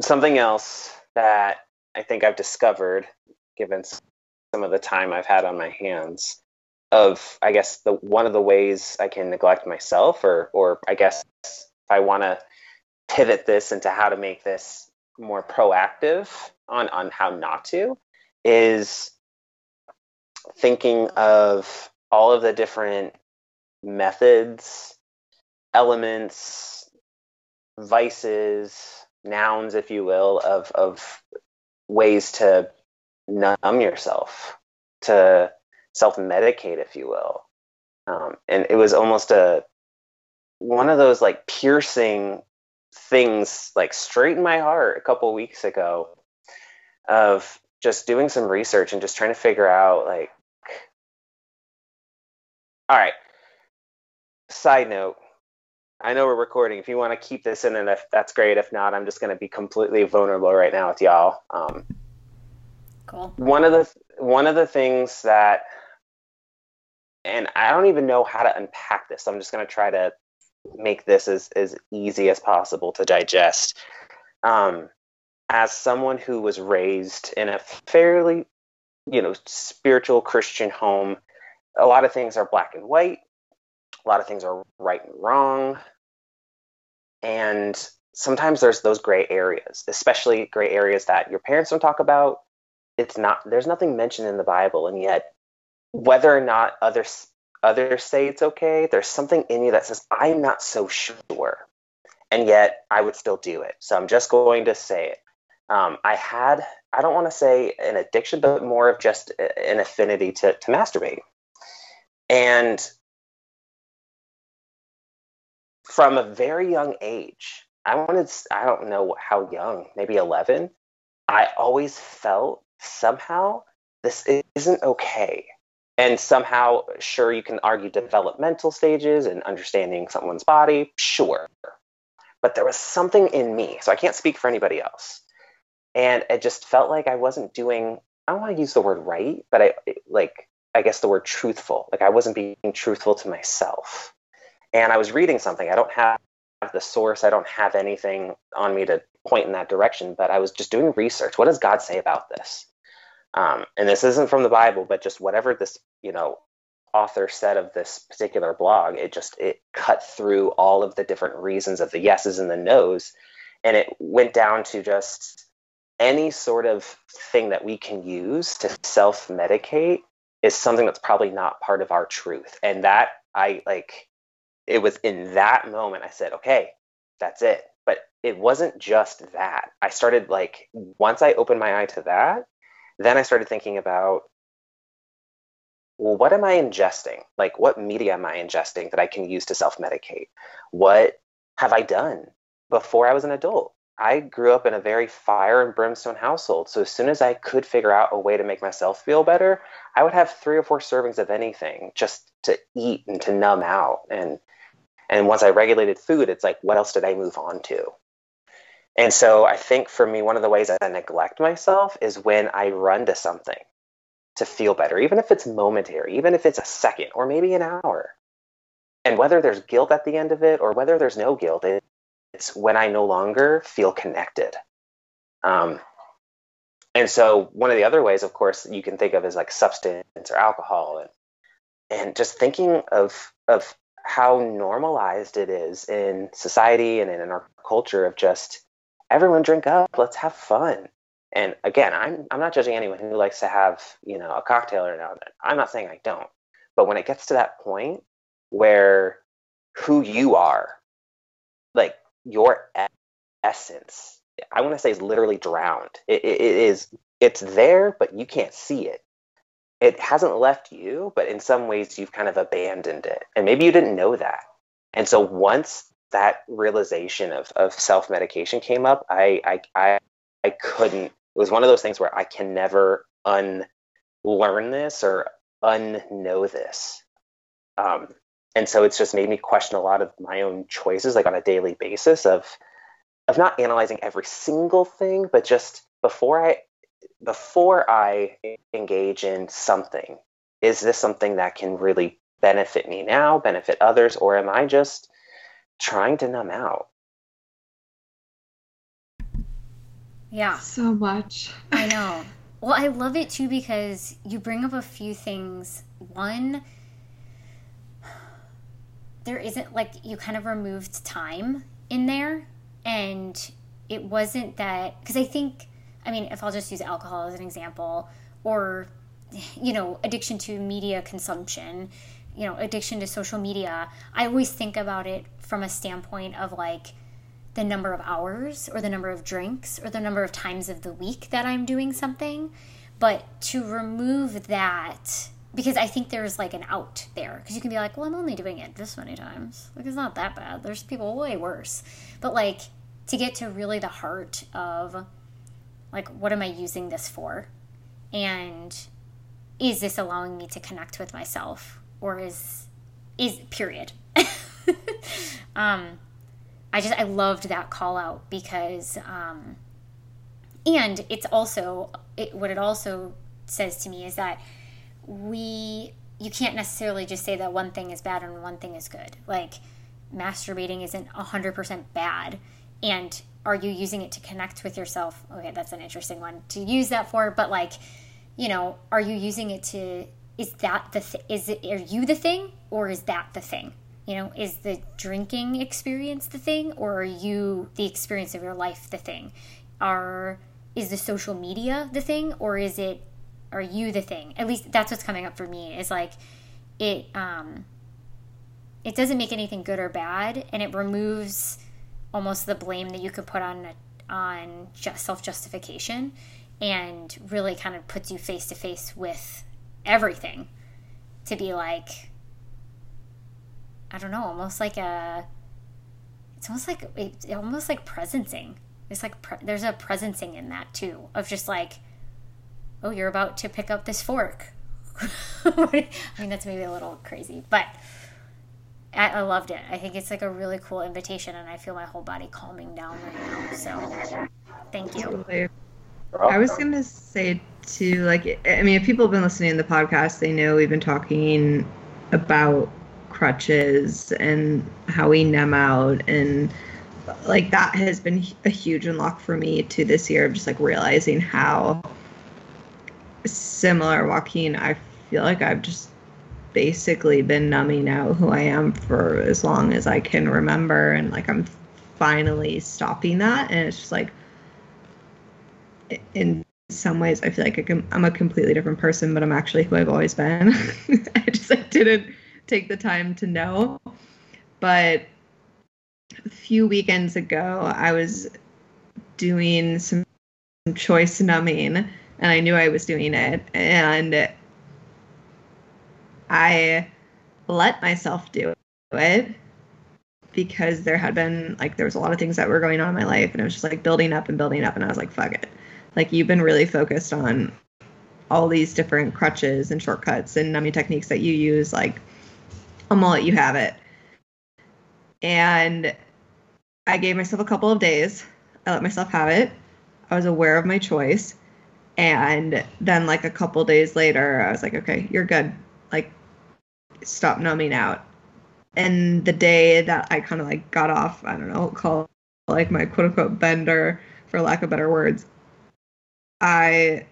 something else that I think I've discovered, given some of the time I've had on my hands, of I guess the one of the ways I can neglect myself, or or I guess if I want to pivot this into how to make this more proactive on on how not to, is thinking of all of the different methods, elements, vices, nouns, if you will, of, of ways to numb yourself, to self medicate, if you will. Um, and it was almost a one of those like piercing things, like straight in my heart a couple weeks ago. of just doing some research and just trying to figure out like all right side note i know we're recording. If you want to keep this in and if that's great. If not i'm just going to be completely vulnerable right now with y'all. Um, cool. one of the one of the things that and i don't even know how to unpack this. So i'm just going to try to make this as, as easy as possible to digest. Um, as someone who was raised in a fairly, you know, spiritual Christian home, a lot of things are black and white. A lot of things are right and wrong. And sometimes there's those gray areas, especially gray areas that your parents don't talk about. It's not there's nothing mentioned in the Bible, and yet whether or not others others say it's okay, there's something in you that says, I'm not so sure. And yet I would still do it. So I'm just going to say it um, I had, I don't want to say an addiction, but more of just an affinity to, to masturbate. And from a very young age, I wanted, I don't know how young, maybe 11, I always felt somehow this isn't okay. And somehow, sure, you can argue developmental stages and understanding someone's body, sure. But there was something in me, so I can't speak for anybody else and it just felt like I wasn't doing. I don't want to use the word right, but I like I guess the word truthful. Like I wasn't being truthful to myself. And I was reading something. I don't have the source. I don't have anything on me to point in that direction. But I was just doing research. What does God say about this? Um, and this isn't from the Bible, but just whatever this you know author said of this particular blog, it just it cut through all of the different reasons of the yeses and the nos, and it went down to just any sort of thing that we can use to self medicate is something that's probably not part of our truth. And that I like, it was in that moment I said, okay, that's it. But it wasn't just that. I started like, once I opened my eye to that, then I started thinking about, well, what am I ingesting? Like, what media am I ingesting that I can use to self medicate? What have I done before I was an adult? I grew up in a very fire and brimstone household. So as soon as I could figure out a way to make myself feel better, I would have three or four servings of anything just to eat and to numb out. And and once I regulated food, it's like, what else did I move on to? And so I think for me, one of the ways I neglect myself is when I run to something to feel better, even if it's momentary, even if it's a second or maybe an hour. And whether there's guilt at the end of it or whether there's no guilt, it's when I no longer feel connected. Um, and so one of the other ways, of course, you can think of is like substance or alcohol, and and just thinking of of how normalized it is in society and in our culture of just everyone drink up, let's have fun. And again, I'm I'm not judging anyone who likes to have you know a cocktail or now and then. I'm not saying I don't, but when it gets to that point where who you are, like your essence i want to say is literally drowned it, it, it is it's there but you can't see it it hasn't left you but in some ways you've kind of abandoned it. And maybe you didn't know that. And so once that realization of, of self-medication came up I, I i i couldn't it was one of those things where i can never unlearn this or unknow this. Um, and so it's just made me question a lot of my own choices like on a daily basis of of not analyzing every single thing but just before i before i engage in something is this something that can really benefit me now benefit others or am i just trying to numb out? Yeah. So much. I know. Well i love it too because you bring up a few things. One there isn't like you kind of removed time in there and it wasn't that because i think i mean if i'll just use alcohol as an example or you know addiction to media consumption you know addiction to social media i always think about it from a standpoint of like the number of hours or the number of drinks or the number of times of the week that i'm doing something but to remove that because I think there's like an out there because you can be like, well, I'm only doing it this many times. Like it's not that bad. There's people way worse. But like to get to really the heart of Like, what am I using this for? And is this allowing me to connect with myself? Or is, is, period. um, I just, I loved that call out because, um, and it's also, it, what it also says to me is that we, you can't necessarily just say that one thing is bad and one thing is good. Like, masturbating isn't 100% bad. And are you using it to connect with yourself? Okay, that's an interesting one to use that for. But like, you know, are you using it to? Is that the? Th- is it? Are you the thing, or is that the thing? You know, is the drinking experience the thing, or are you the experience of your life the thing? Are is the social media the thing, or is it? Are you the thing? At least that's what's coming up for me. Is like, it. um it doesn't make anything good or bad, and it removes almost the blame that you could put on on self justification, and really kind of puts you face to face with everything. To be like, I don't know, almost like a. It's almost like it's almost like presencing. It's like pre- there's a presencing in that too of just like, oh, you're about to pick up this fork. I mean, that's maybe a little crazy, but I, I loved it. I think it's like a really cool invitation, and I feel my whole body calming down right now. So, thank you. Totally. I was gonna say too, like, I mean, if people have been listening to the podcast, they know we've been talking about crutches and how we numb out, and like that has been a huge unlock for me to this year of just like realizing how similar Joaquin. I feel like I've just basically been numbing out who I am for as long as I can remember. And like I'm finally stopping that. And it's just like, in some ways, I feel like I am a completely different person, but I'm actually who I've always been. I just like, didn't take the time to know. But a few weekends ago, I was doing some choice numbing and I knew I was doing it. And I let myself do it because there had been like there was a lot of things that were going on in my life and it was just like building up and building up and I was like fuck it. Like you've been really focused on all these different crutches and shortcuts and numbing techniques that you use like I'm gonna let you have it. And I gave myself a couple of days. I let myself have it. I was aware of my choice. And then like a couple days later, I was like, okay, you're good. Like stop numbing out. And the day that I kind of like got off, I don't know, call like my quote unquote bender, for lack of better words, I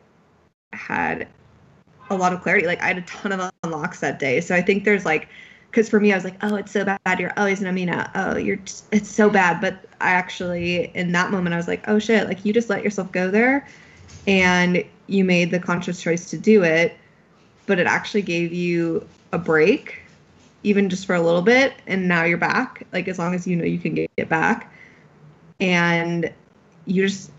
had a lot of clarity. Like I had a ton of unlocks that day. So I think there's like, because for me, I was like, oh, it's so bad. You're always numbing out. Oh, you're, just, it's so bad. But I actually, in that moment, I was like, oh shit, like you just let yourself go there and you made the conscious choice to do it. But it actually gave you a break, even just for a little bit, and now you're back. Like as long as you know you can get, back, and you just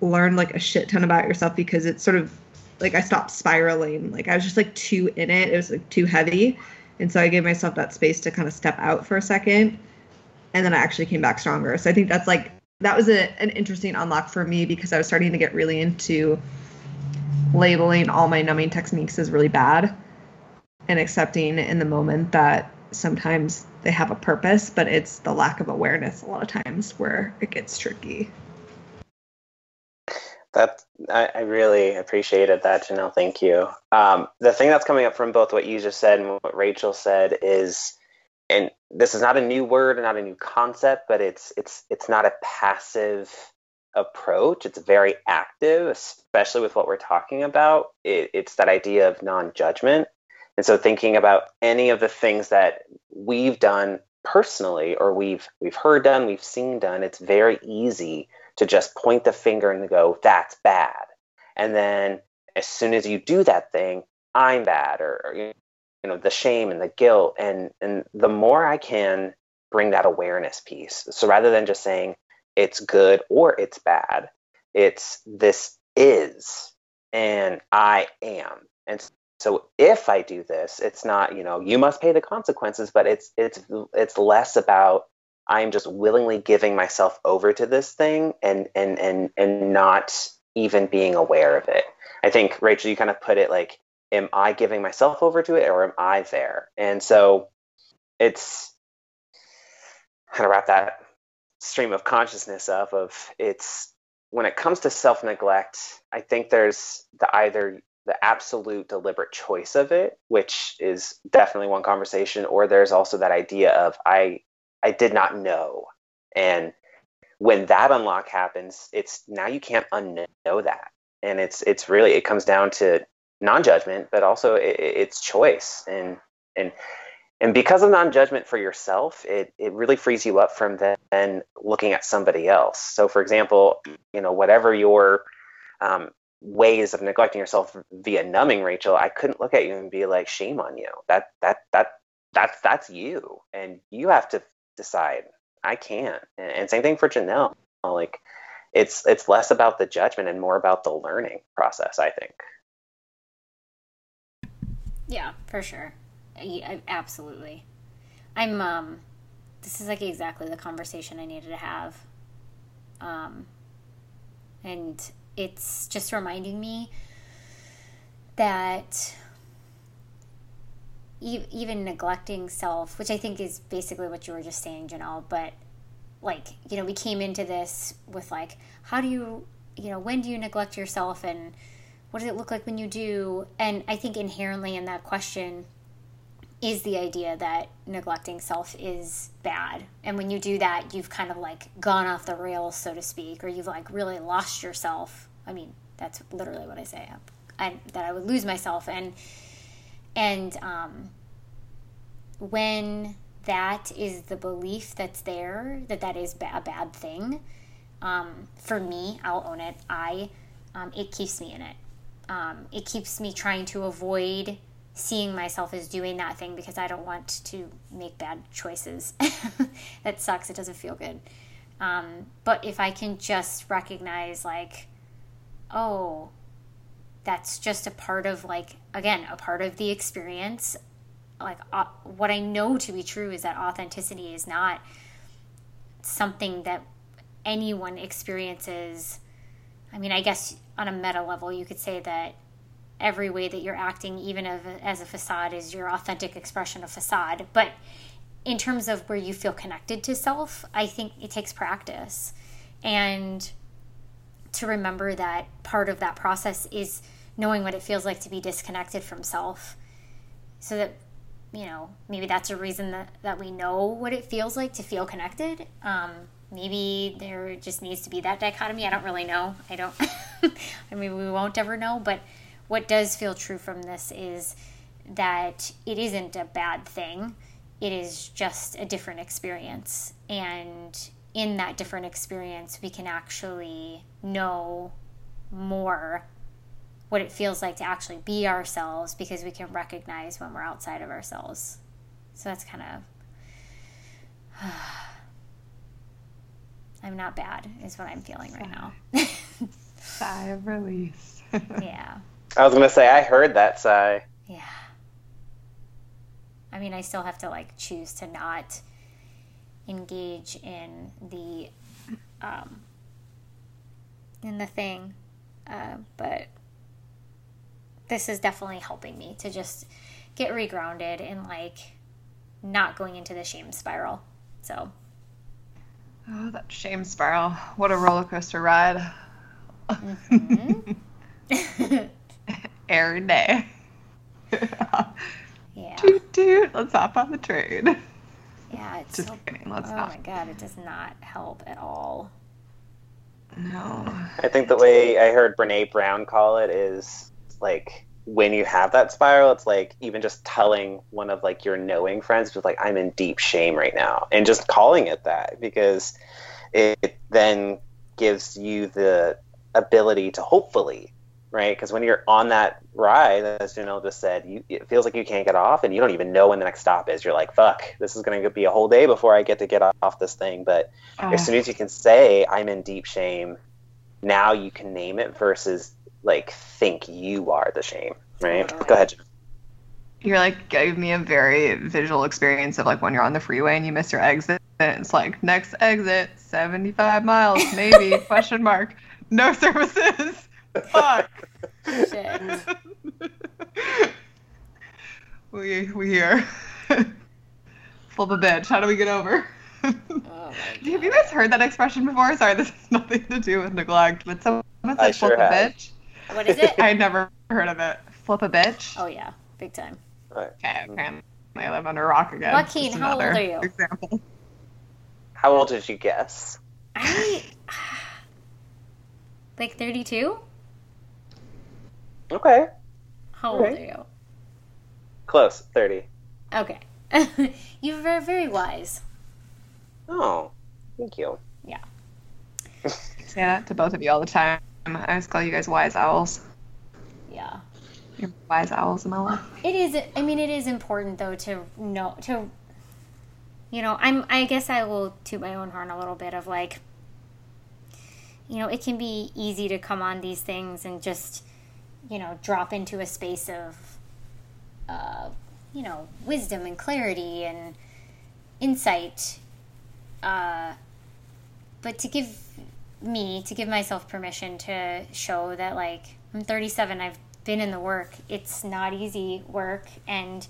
learn like a shit ton about yourself because it's sort of like I stopped spiraling. Like I was just like too in it. It was like too heavy. And so I gave myself that space to kind of step out for a second. And then I actually came back stronger. So I think that's like that was a, an interesting unlock for me because I was starting to get really into labeling all my numbing techniques as really bad and accepting in the moment that sometimes they have a purpose, but it's the lack of awareness a lot of times where it gets tricky. That I, I really appreciated that, Janelle. Thank you. Um, the thing that's coming up from both what you just said and what Rachel said is, and this is not a new word, not a new concept, but it's it's it's not a passive approach. It's very active, especially with what we're talking about. It, it's that idea of non-judgment and so thinking about any of the things that we've done personally or we've we've heard done, we've seen done, it's very easy to just point the finger and go, that's bad. And then as soon as you do that thing, I'm bad or, or you know, the shame and the guilt and and the more I can bring that awareness piece. So rather than just saying it's good or it's bad, it's this is and I am. And so if I do this, it's not, you know, you must pay the consequences, but it's it's it's less about I'm just willingly giving myself over to this thing and and and and not even being aware of it. I think Rachel, you kind of put it like, am I giving myself over to it or am I there? And so it's kind of wrap that stream of consciousness up of it's when it comes to self neglect, I think there's the either the absolute deliberate choice of it, which is definitely one conversation, or there's also that idea of I I did not know. And when that unlock happens, it's now you can't unknow that. And it's it's really it comes down to non-judgment, but also it, it's choice. And and and because of non-judgment for yourself, it it really frees you up from then looking at somebody else. So, for example, you know whatever your um, ways of neglecting yourself via numbing, Rachel, I couldn't look at you and be like, shame on you. That that that that's that's you, and you have to decide. I can't. And, and same thing for Janelle. Like, it's it's less about the judgment and more about the learning process. I think. Yeah, for sure. Absolutely. I'm um this is like exactly the conversation I needed to have. Um and it's just reminding me that even neglecting self, which I think is basically what you were just saying, Janelle, but like, you know, we came into this with like, how do you, you know, when do you neglect yourself and what does it look like when you do? And I think inherently in that question is the idea that neglecting self is bad. And when you do that, you've kind of like gone off the rails, so to speak, or you've like really lost yourself. I mean, that's literally what I say. I, that I would lose myself. And, and, um, when that is the belief that's there, that that is a bad thing, um, for me, I'll own it. I, um, it keeps me in it. Um, it keeps me trying to avoid seeing myself as doing that thing because I don't want to make bad choices. that sucks. It doesn't feel good. Um, but if I can just recognize, like, oh, that's just a part of, like, again, a part of the experience. Like, uh, what I know to be true is that authenticity is not something that anyone experiences. I mean, I guess on a meta level, you could say that every way that you're acting, even as a facade, is your authentic expression of facade. But in terms of where you feel connected to self, I think it takes practice. And to remember that part of that process is knowing what it feels like to be disconnected from self. So that, you know, maybe that's a reason that, that we know what it feels like to feel connected. Um, maybe there just needs to be that dichotomy. I don't really know. I don't, I mean, we won't ever know, but what does feel true from this is that it isn't a bad thing. It is just a different experience. And in that different experience, we can actually know more what it feels like to actually be ourselves because we can recognize when we're outside of ourselves. So that's kind of. I'm not bad, is what I'm feeling right now. Sigh of release. yeah. I was gonna say I heard that sigh. Yeah. I mean, I still have to like choose to not engage in the um, in the thing, uh, but this is definitely helping me to just get regrounded and like not going into the shame spiral. So. Oh, that shame spiral! What a roller coaster ride. Mm-hmm. every day. yeah. Toot toot. Let's hop on the train. Yeah, it's just so, kidding. Let's oh not. my god, it does not help at all. No. I think the way I heard Brene Brown call it is like when you have that spiral, it's like even just telling one of like your knowing friends, just like I'm in deep shame right now, and just calling it that because it then gives you the ability to hopefully right? Because when you're on that ride, as Janelle just said, you, it feels like you can't get off, and you don't even know when the next stop is. You're like, "Fuck, this is going to be a whole day before I get to get off this thing." But uh. as soon as you can say, "I'm in deep shame," now you can name it versus like think you are the shame, right? Totally. Go ahead. You're like gave me a very visual experience of like when you're on the freeway and you miss your exit. And it's like next exit, 75 miles, maybe question mark No services. Fuck. Shit. we we here. Flip a bitch. How do we get over? Oh my Have you guys heard that expression before? Sorry, this has nothing to do with neglect, but someone said I flip sure a bitch. What is it? I had never heard of it. Flip a bitch. Oh yeah, big time. Right. Okay, apparently I live under a rock again. Joaquin, Just how old are you? Example. How old did you guess? I like 32. Okay. How old Right. are you? Close. 30. Okay. you were very wise. Oh, thank you. Yeah. Say that to both of you all the time. I always call you guys wise owls. Yeah. You're wise owls in my life. It is. I mean, it is important though to know to. You know, I'm. I guess I will toot my own horn a little bit of like. You know, it can be easy to come on these things and just, you know, drop into a space of, uh, you know, wisdom and clarity and insight. Uh, but to give me to give myself permission to show that like I'm 37 I've been in the work it's not easy work and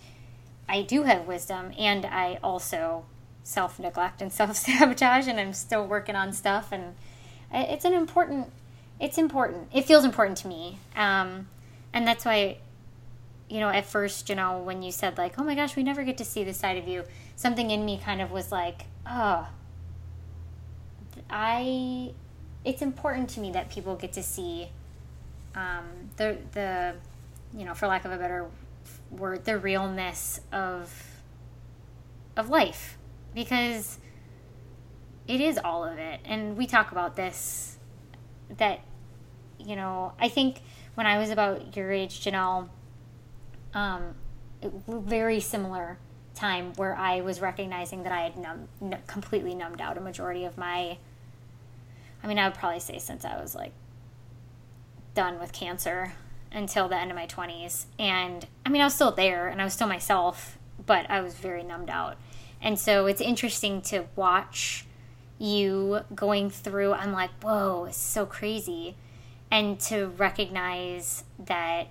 I do have wisdom and I also self neglect and self sabotage and I'm still working on stuff and it's an important it's important. It feels important to me. Um, and that's why you know at first you know when you said like oh my gosh we never get to see this side of you something in me kind of was like oh I it's important to me that people get to see um, the the you know for lack of a better word the realness of of life. Because it is all of it. And we talk about this that you know I think when I was about your age Janelle um, very similar time where I was recognizing that I had numb, n- completely numbed out a majority of my I mean, I would probably say since I was like done with cancer until the end of my 20s. And I mean, I was still there and I was still myself, but I was very numbed out. And so it's interesting to watch you going through. I'm like, whoa, it's so crazy. And to recognize that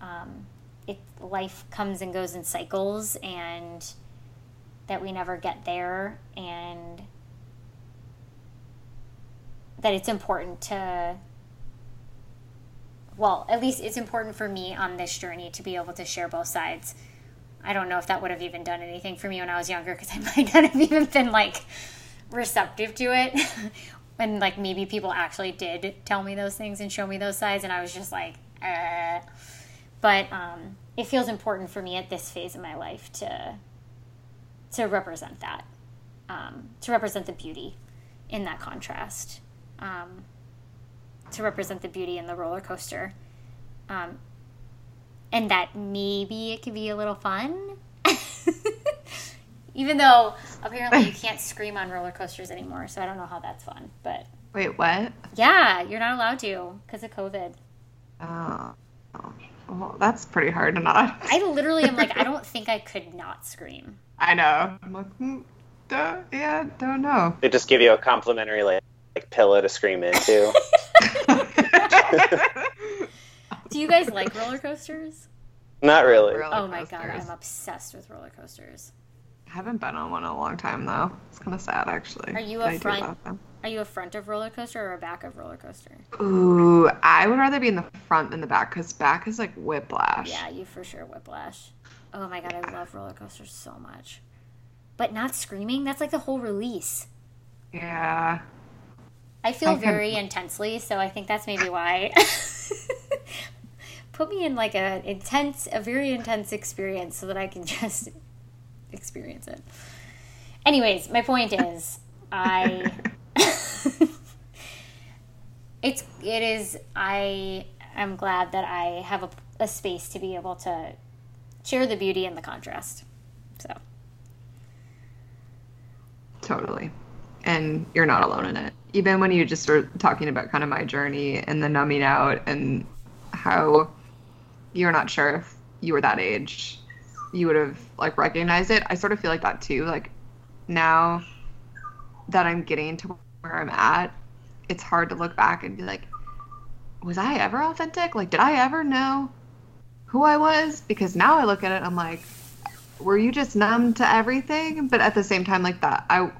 um, it, life comes and goes in cycles and that we never get there. And that it's important to well at least it's important for me on this journey to be able to share both sides i don't know if that would have even done anything for me when i was younger because i might not have even been like receptive to it and like maybe people actually did tell me those things and show me those sides and i was just like uh. but um, it feels important for me at this phase of my life to to represent that um, to represent the beauty in that contrast um, to represent the beauty in the roller coaster. Um, and that maybe it could be a little fun. Even though apparently you can't scream on roller coasters anymore, so I don't know how that's fun. But Wait, what? yeah, you're not allowed to because of COVID. Oh, well, that's pretty hard to not. I literally am like, I don't think I could not scream. I know. I'm like, hmm, don't, yeah, don't know. They just give you a complimentary like, like pillow to scream into. Do you guys like roller coasters? Not really. Roller Oh my god. I'm obsessed with roller coasters. I haven't been on one in a long time though. It's kind of sad actually. Are you a front- Are you a front of roller coaster or a back of roller coaster? Ooh, I would rather be in the front than the back because back is like whiplash. Yeah, you for sure whiplash. Oh my god, I love roller coasters so much. But not screaming, that's like the whole release. Yeah. I feel I can- very intensely, so I think that's maybe why. Put me in like a intense, a very intense experience so that I can just experience it. Anyways, my point is, I it's it is I am glad that I have a, a space to be able to share the beauty and the contrast. So Totally. And you're not alone in it. Even when you just were talking about kind of my journey and the numbing out and how you're not sure if you were that age, you would have like recognized it. I sort of feel like that too. Like now that I'm getting to where I'm at, it's hard to look back and be like, was I ever authentic? Like, did I ever know who I was? Because now I look at it, I'm like, were you just numb to everything? But at the same time, like that, I,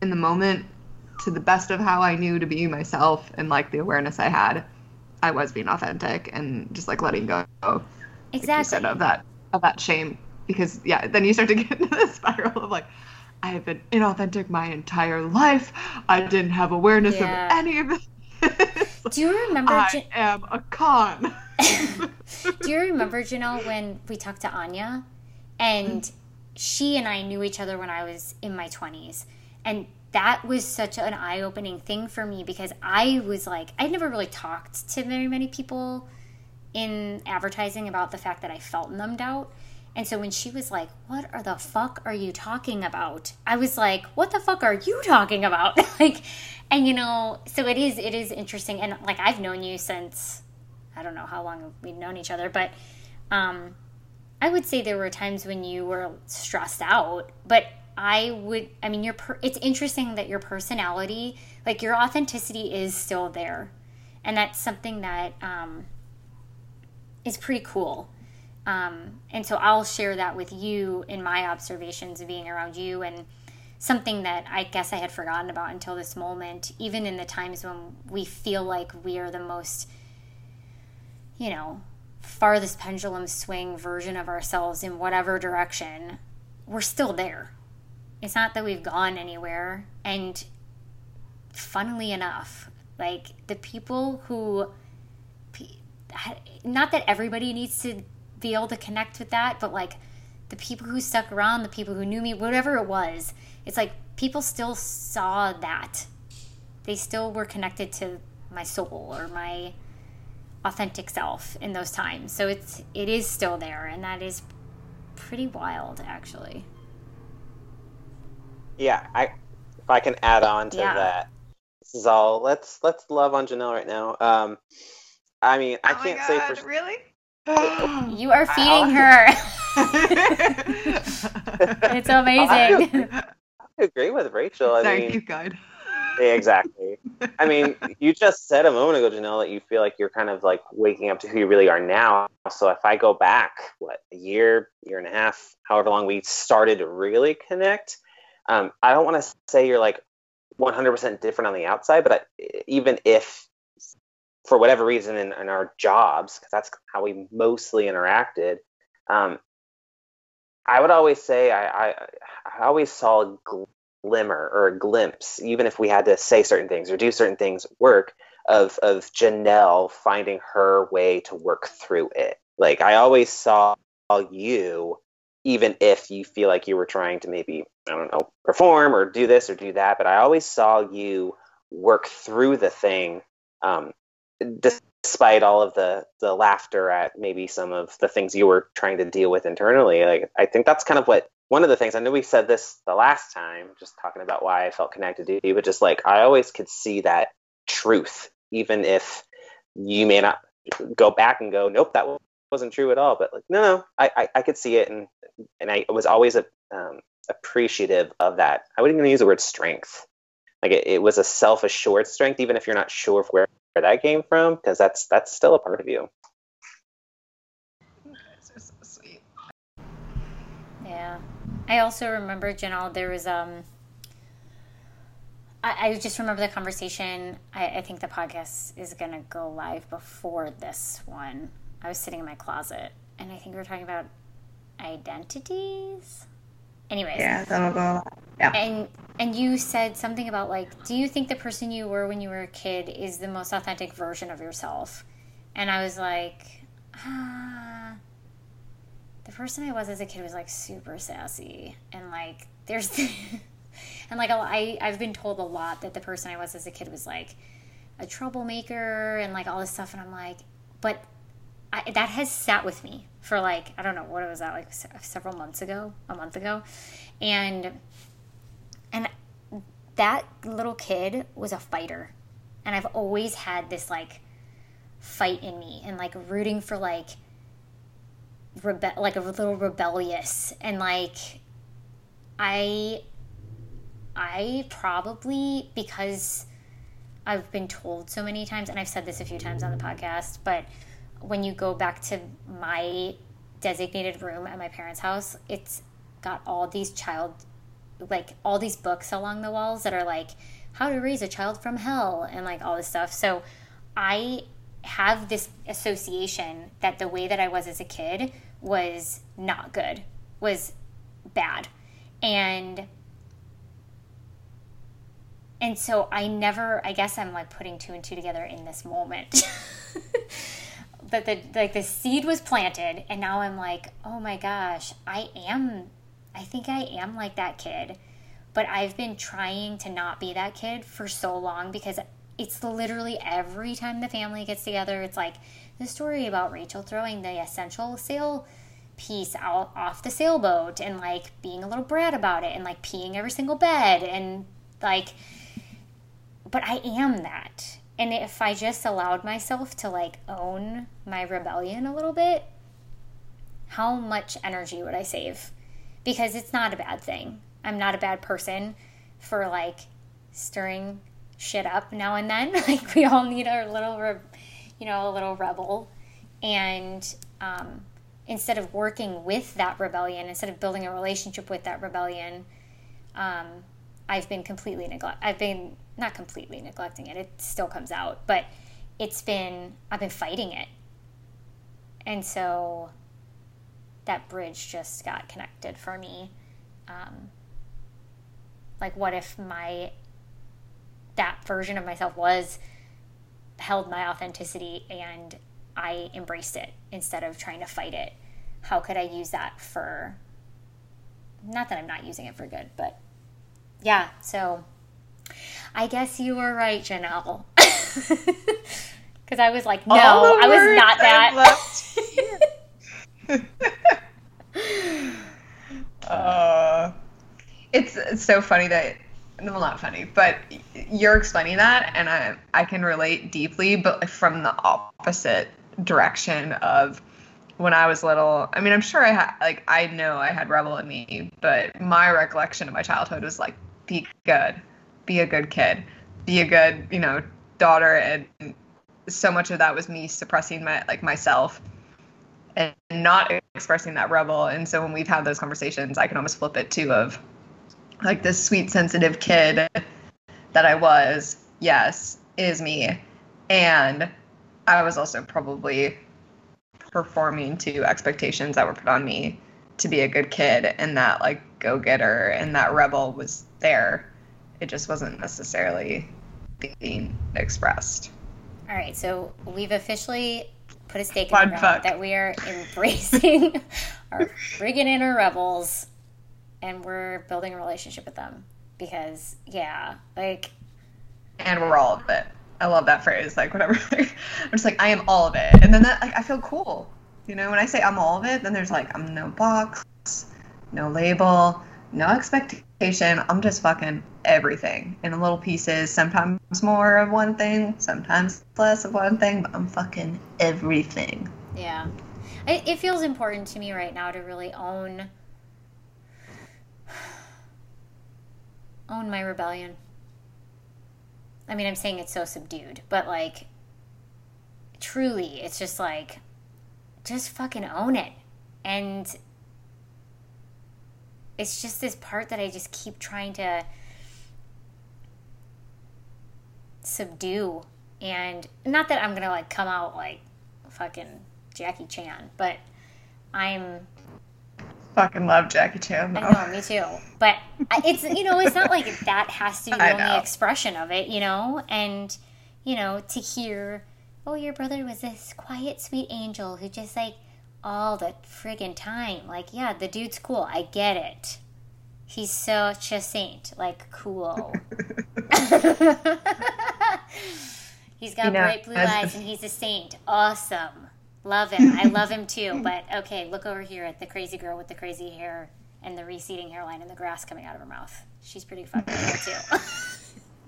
in the moment, to the best of how I knew to be myself and like the awareness I had, I was being authentic and just like letting go. Exactly. Like said, of that of that shame because yeah, then you start to get into the spiral of like, I have been inauthentic my entire life. I didn't have awareness Yeah. of any of this. Do you remember? I Jan- am a con. Do you remember Janelle when we talked to Anya, and mm-hmm. she and I knew each other when I was in my twenties, and that was such an eye-opening thing for me because I was like, I'd never really talked to very many people in advertising about the fact that I felt numbed out. And so when she was like, "What are the fuck are you talking about?" I was like, "What the fuck are you talking about?" like, and you know, so it is it is interesting and like I've known you since I don't know how long we've known each other, but um I would say there were times when you were stressed out, but I would I mean your per, it's interesting that your personality, like your authenticity is still there. And that's something that um is pretty cool. Um, and so I'll share that with you in my observations of being around you and something that I guess I had forgotten about until this moment, even in the times when we feel like we are the most, you know, farthest pendulum swing version of ourselves in whatever direction, we're still there. It's not that we've gone anywhere. And funnily enough, like the people who not that everybody needs to be able to connect with that, but like the people who stuck around, the people who knew me, whatever it was, it's like people still saw that. They still were connected to my soul or my authentic self in those times. So it's it is still there and that is pretty wild actually. Yeah, I if I can add on to Yeah. that. This is all let's let's love on Janelle right now. Um I mean, I Oh my can't say God, for really. You are feeding her. it's amazing. I agree with Rachel. I Sorry, mean, keep going. Exactly. I mean, you just said a moment ago, Janelle, that you feel like you're kind of like waking up to who you really are now. So if I go back, what, a year, year and a half, however long we started to really connect, um, I don't want to say you're like 100% different on the outside, but I, even if for whatever reason in, in our jobs, because that's how we mostly interacted, um, I would always say I, I, I always saw a glimmer or a glimpse, even if we had to say certain things or do certain things, work of of Janelle finding her way to work through it. Like I always saw you, even if you feel like you were trying to maybe I don't know perform or do this or do that, but I always saw you work through the thing, um, despite all of the the laughter at maybe some of the things you were trying to deal with internally. Like I think that's kind of what one of the things I know we said this the last time, just talking about why I felt connected to you, but just like I always could see that truth, even if you may not go back and go, nope, that wasn't true at all. But like, no, no, I, I, I could see it, and and I was always a, um, appreciative of that. I wouldn't even use the word strength. Like it, it was a self assured strength, even if you're not sure of where, where that came from, because that's that's still a part of you. so sweet. Yeah. I also remember, Janelle, there was um I, I just remember the conversation. I, I think the podcast is gonna go live before this one. I was sitting in my closet and I think we were talking about identities. Anyways. Yeah, that'll go. Yeah. And and you said something about like, do you think the person you were when you were a kid is the most authentic version of yourself? And I was like, ah, the person I was as a kid was like super sassy and like there's and like I I've been told a lot that the person I was as a kid was like a troublemaker and like all this stuff and I'm like, but I, that has sat with me for like I don't know what was that like several months ago, a month ago, and and that little kid was a fighter, and I've always had this like fight in me and like rooting for like rebe- like a little rebellious. And like I I probably because I've been told so many times, and I've said this a few times on the podcast, but when you go back to my designated room at my parents' house, it's got all these child, like all these books along the walls that are like how to raise a child from hell and like all this stuff. So I have this association that the way that I was as a kid was not good, was bad. And and so I never I guess I'm like putting two and two together in this moment. that the like the seed was planted and now I'm like, "Oh my gosh, I am I think I am like that kid." But I've been trying to not be that kid for so long because it's literally every time the family gets together, it's like the story about Rachel throwing the essential sail piece out off the sailboat and like being a little brat about it and like peeing every single bed and like but I am that. And if I just allowed myself to like own my rebellion a little bit, how much energy would I save? Because it's not a bad thing. I'm not a bad person for like stirring shit up now and then. like we all need our little, re- you know, a little rebel. And um, instead of working with that rebellion, instead of building a relationship with that rebellion, um, I've been completely neglect. I've been not completely neglecting it. It still comes out, but it's been I've been fighting it, and so that bridge just got connected for me. Um, like, what if my that version of myself was held my authenticity and I embraced it instead of trying to fight it? How could I use that for? Not that I'm not using it for good, but yeah, so I guess you were right, Janelle. Because I was like, no, I was not that. uh, it's, it's so funny that well not funny but you're explaining that and i i can relate deeply but from the opposite direction of when i was little i mean i'm sure i had like i know i had rebel in me but my recollection of my childhood was like be good, be a good kid, be a good, you know, daughter. And so much of that was me suppressing my like myself and not expressing that rebel. And so when we've had those conversations, I can almost flip it too of like this sweet, sensitive kid that I was, yes, is me. And I was also probably performing to expectations that were put on me to be a good kid and that like go getter and that rebel was there. It just wasn't necessarily being expressed. All right, so we've officially put a stake in the ground that we are embracing our friggin' inner rebels and we're building a relationship with them because yeah, like and we're all of it. I love that phrase. Like whatever. I'm just like I am all of it, and then that like I feel cool. You know, when I say I'm all of it, then there's like I'm no box, no label, no expectation. I'm just fucking everything in little pieces. Sometimes more of one thing, sometimes less of one thing, but I'm fucking everything. Yeah. It, it feels important to me right now to really own own my rebellion. I mean, I'm saying it's so subdued, but like truly, it's just like just fucking own it. And it's just this part that I just keep trying to subdue. And not that I'm going to like come out like fucking Jackie Chan, but I'm fucking love Jackie Chan. Though. I know, me too. But it's you know, it's not like that has to be the only expression of it, you know. And you know, to hear, oh, your brother was this quiet, sweet angel who just like all the friggin' time. Like, yeah, the dude's cool. I get it. He's such a saint. Like, cool. he's got you know, bright blue eyes and he's a saint. Awesome. Love him. I love him too. But okay, look over here at the crazy girl with the crazy hair and the receding hairline and the grass coming out of her mouth. She's pretty fucking cool too.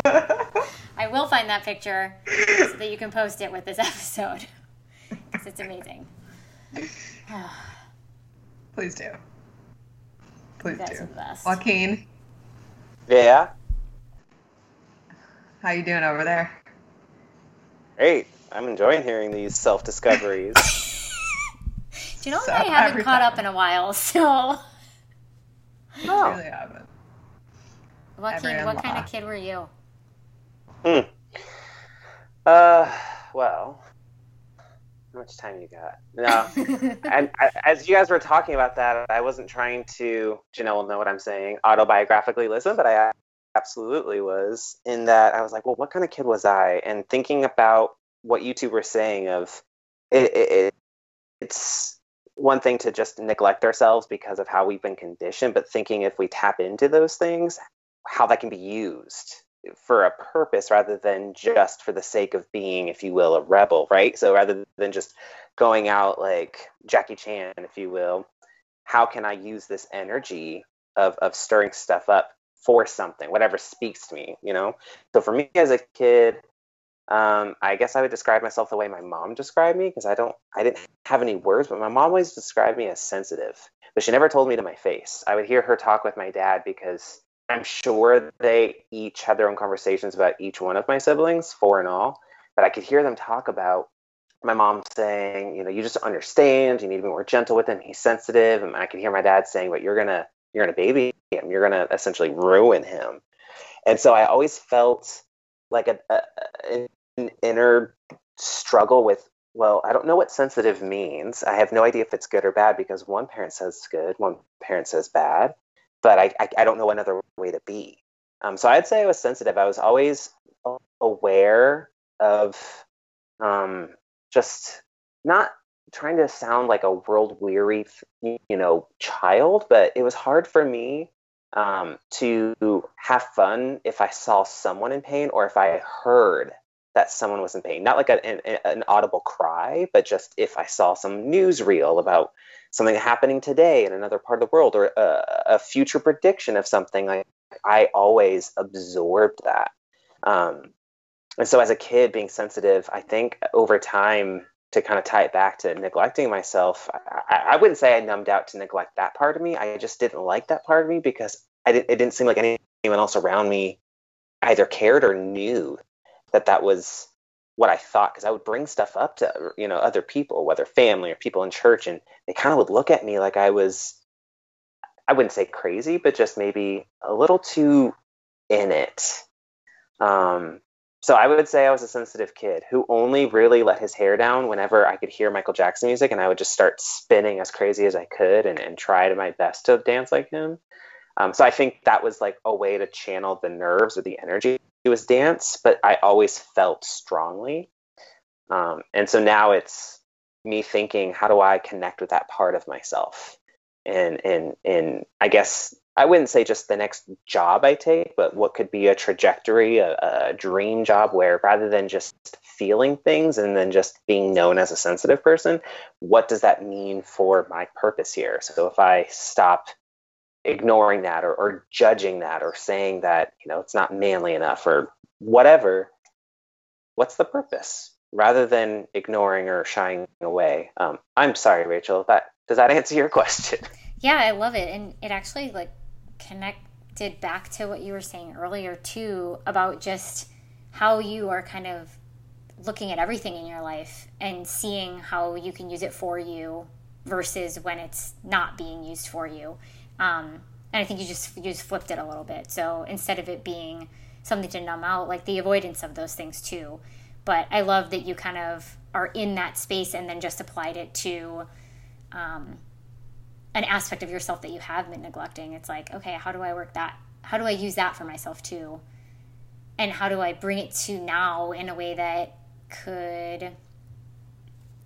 I will find that picture so that you can post it with this episode because it's amazing. Please do. Please do. Joaquin. Yeah. How you doing over there? Great. I'm enjoying hearing these self discoveries. Do you know So, I haven't every caught up in a while? So. Oh. Really haven't. Joaquin, what kind of kid were you? Hmm. Uh, well, how much time you got? No. and I, as you guys were talking about that, I wasn't trying to, Janelle will know what I'm saying, autobiographically listen, but I absolutely was. In that, I was like, well, what kind of kid was I? And thinking about what you two were saying of it, it, it it's one thing to just neglect ourselves because of how we've been conditioned, but thinking if we tap into those things, how that can be used for a purpose rather than just for the sake of being, if you will, a rebel, right? So rather than just going out like Jackie Chan, if you will, how can I use this energy of, of stirring stuff up for something, whatever speaks to me, you know? So for me as a kid, um, I guess I would describe myself the way my mom described me because I don't, I didn't have any words, but my mom always described me as sensitive, but she never told me to my face. I would hear her talk with my dad because I'm sure they each had their own conversations about each one of my siblings, four and all, but I could hear them talk about my mom saying, you know, you just understand, you need to be more gentle with him, he's sensitive, and I could hear my dad saying, but you're gonna, you're gonna baby him, you're gonna essentially ruin him, and so I always felt like a, a an inner struggle with well i don't know what sensitive means. I have no idea if it's good or bad because one parent says good one parent says bad but i i, I don't know another way to be. Um, so i'd say i was sensitive. I was always aware of um, just not trying to sound like a world weary you know child but it was hard for me um, to have fun if i saw someone in pain or if i heard that someone was in pain. Not like a, an, an audible cry but just if i saw some newsreel about something happening today in another part of the world or a, a future prediction of something like i always absorbed that. Um, and so as a kid being sensitive i think over time to kind of tie it back to neglecting myself I, I wouldn't say i numbed out to neglect that part of me. I just didn't like that part of me because I it didn't seem like anyone else around me either cared or knew that that was what I thought because I would bring stuff up to you know other people, whether family or people in church, and they kind of would look at me like I was, I wouldn't say crazy, but just maybe a little too in it. Um, so I would say I was a sensitive kid who only really let his hair down whenever I could hear Michael Jackson music, and I would just start spinning as crazy as I could and, and try my best to dance like him. Um, so I think that was like a way to channel the nerves or the energy it was dance, but I always felt strongly. Um, and so now it's me thinking, how do I connect with that part of myself? And and and I guess I wouldn't say just the next job I take, but what could be a trajectory, a, a dream job where rather than just feeling things and then just being known as a sensitive person, what does that mean for my purpose here? So if I stop ignoring that or, or judging that or saying that you know it's not manly enough or whatever what's the purpose rather than ignoring or shying away um, i'm sorry rachel that does that answer your question Yeah, I love it. And it actually like connected back to what you were saying earlier too about just how you are kind of looking at everything in your life and seeing how you can use it for you versus when it's not being used for you. Um, and I think you just you just flipped it a little bit. So instead of it being something to numb out, like the avoidance of those things too. But I love that you kind of are in that space and then just applied it to um, an aspect of yourself that you have been neglecting. It's like, okay, how do I work that? How do I use that for myself too? And how do I bring it to now in a way that could,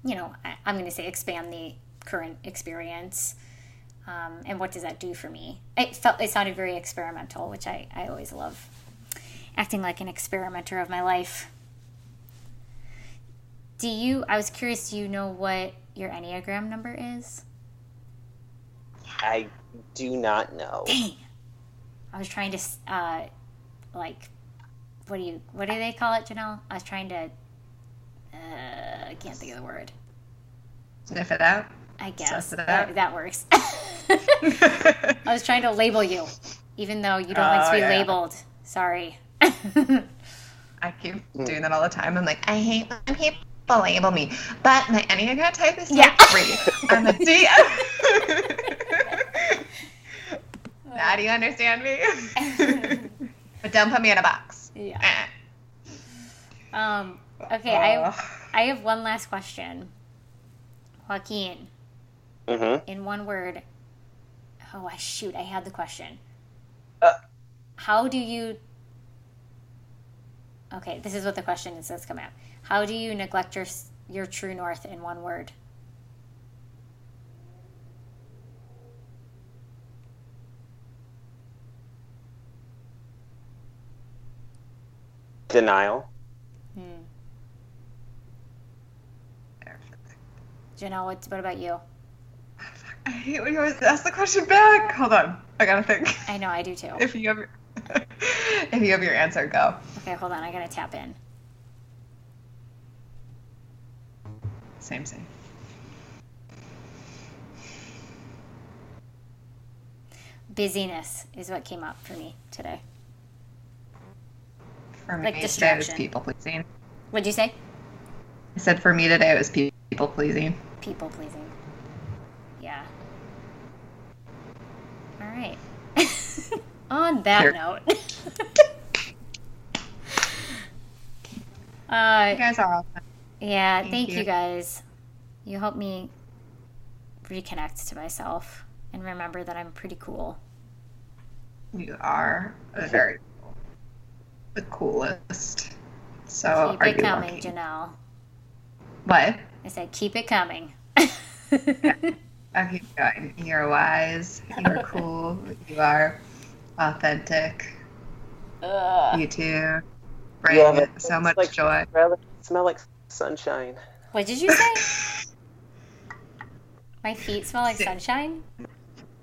you know, I, I'm going to say expand the current experience. Um, and what does that do for me? It felt it sounded very experimental, which I, I always love. Acting like an experimenter of my life. Do you? I was curious. Do you know what your enneagram number is? i do not know Dang. I was trying to, uh, like, what do you, what do they call it, Janelle? I was trying to, uh, I can't think of the word. Sniff it out. I guess Suss it that, that works. I was trying to label you, even though you don't like to Oh, be yeah. labeled. Sorry. I keep doing that all the time. I'm like, I hate when people label me, but my Enneagram type is Yeah. type three. I'm a D. now do you understand me? but don't put me in a box. Yeah. Eh. Um. Okay. I I have one last question. Joaquin, Mm-hmm. in one word. Oh, I shoot! I had the question. Uh. How do you? Okay, this is what the question is that's come out. How do you neglect your your true north in one word? Denial. Hmm. Janelle, what, what about you? I hate when you always ask the question back. Hold on. I gotta think. I know I do too. If you have your, if you have your answer, go. Okay, hold on. I gotta tap in. Same, same. Busyness is what came up for me today. For me Like today it was distraction. people pleasing. What'd you say? I said for me today it was people pleasing. People pleasing. Yeah. All right. On that Sure. note. You uh, guys are awesome. yeah, Thank thank you. you. guys. You helped me reconnect to myself and remember that I'm pretty cool. You are very cool. the coolest. So keep are it coming, lucky. Janelle. What? I said, keep it coming. I'll keep going. You're wise. You're cool. You are authentic. Ugh. You too. You Bring have so much like- joy. Smell like sunshine. What did you say? My feet smell like sunshine?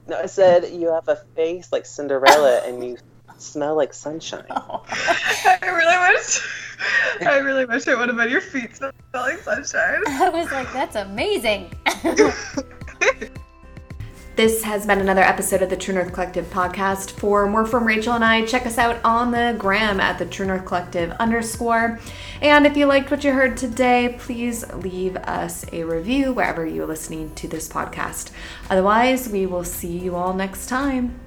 No, I said you have a face like Cinderella and you smell like sunshine. Oh. I really wish. I really wish it would have been your feet smelling sunshine. I was like, that's amazing. This has been another episode of the True North Collective podcast. For more from Rachel and I, check us out on the gram at the True North Collective underscore. And if you liked what you heard today, please leave us a review wherever you're listening to this podcast. Otherwise, we will see you all next time.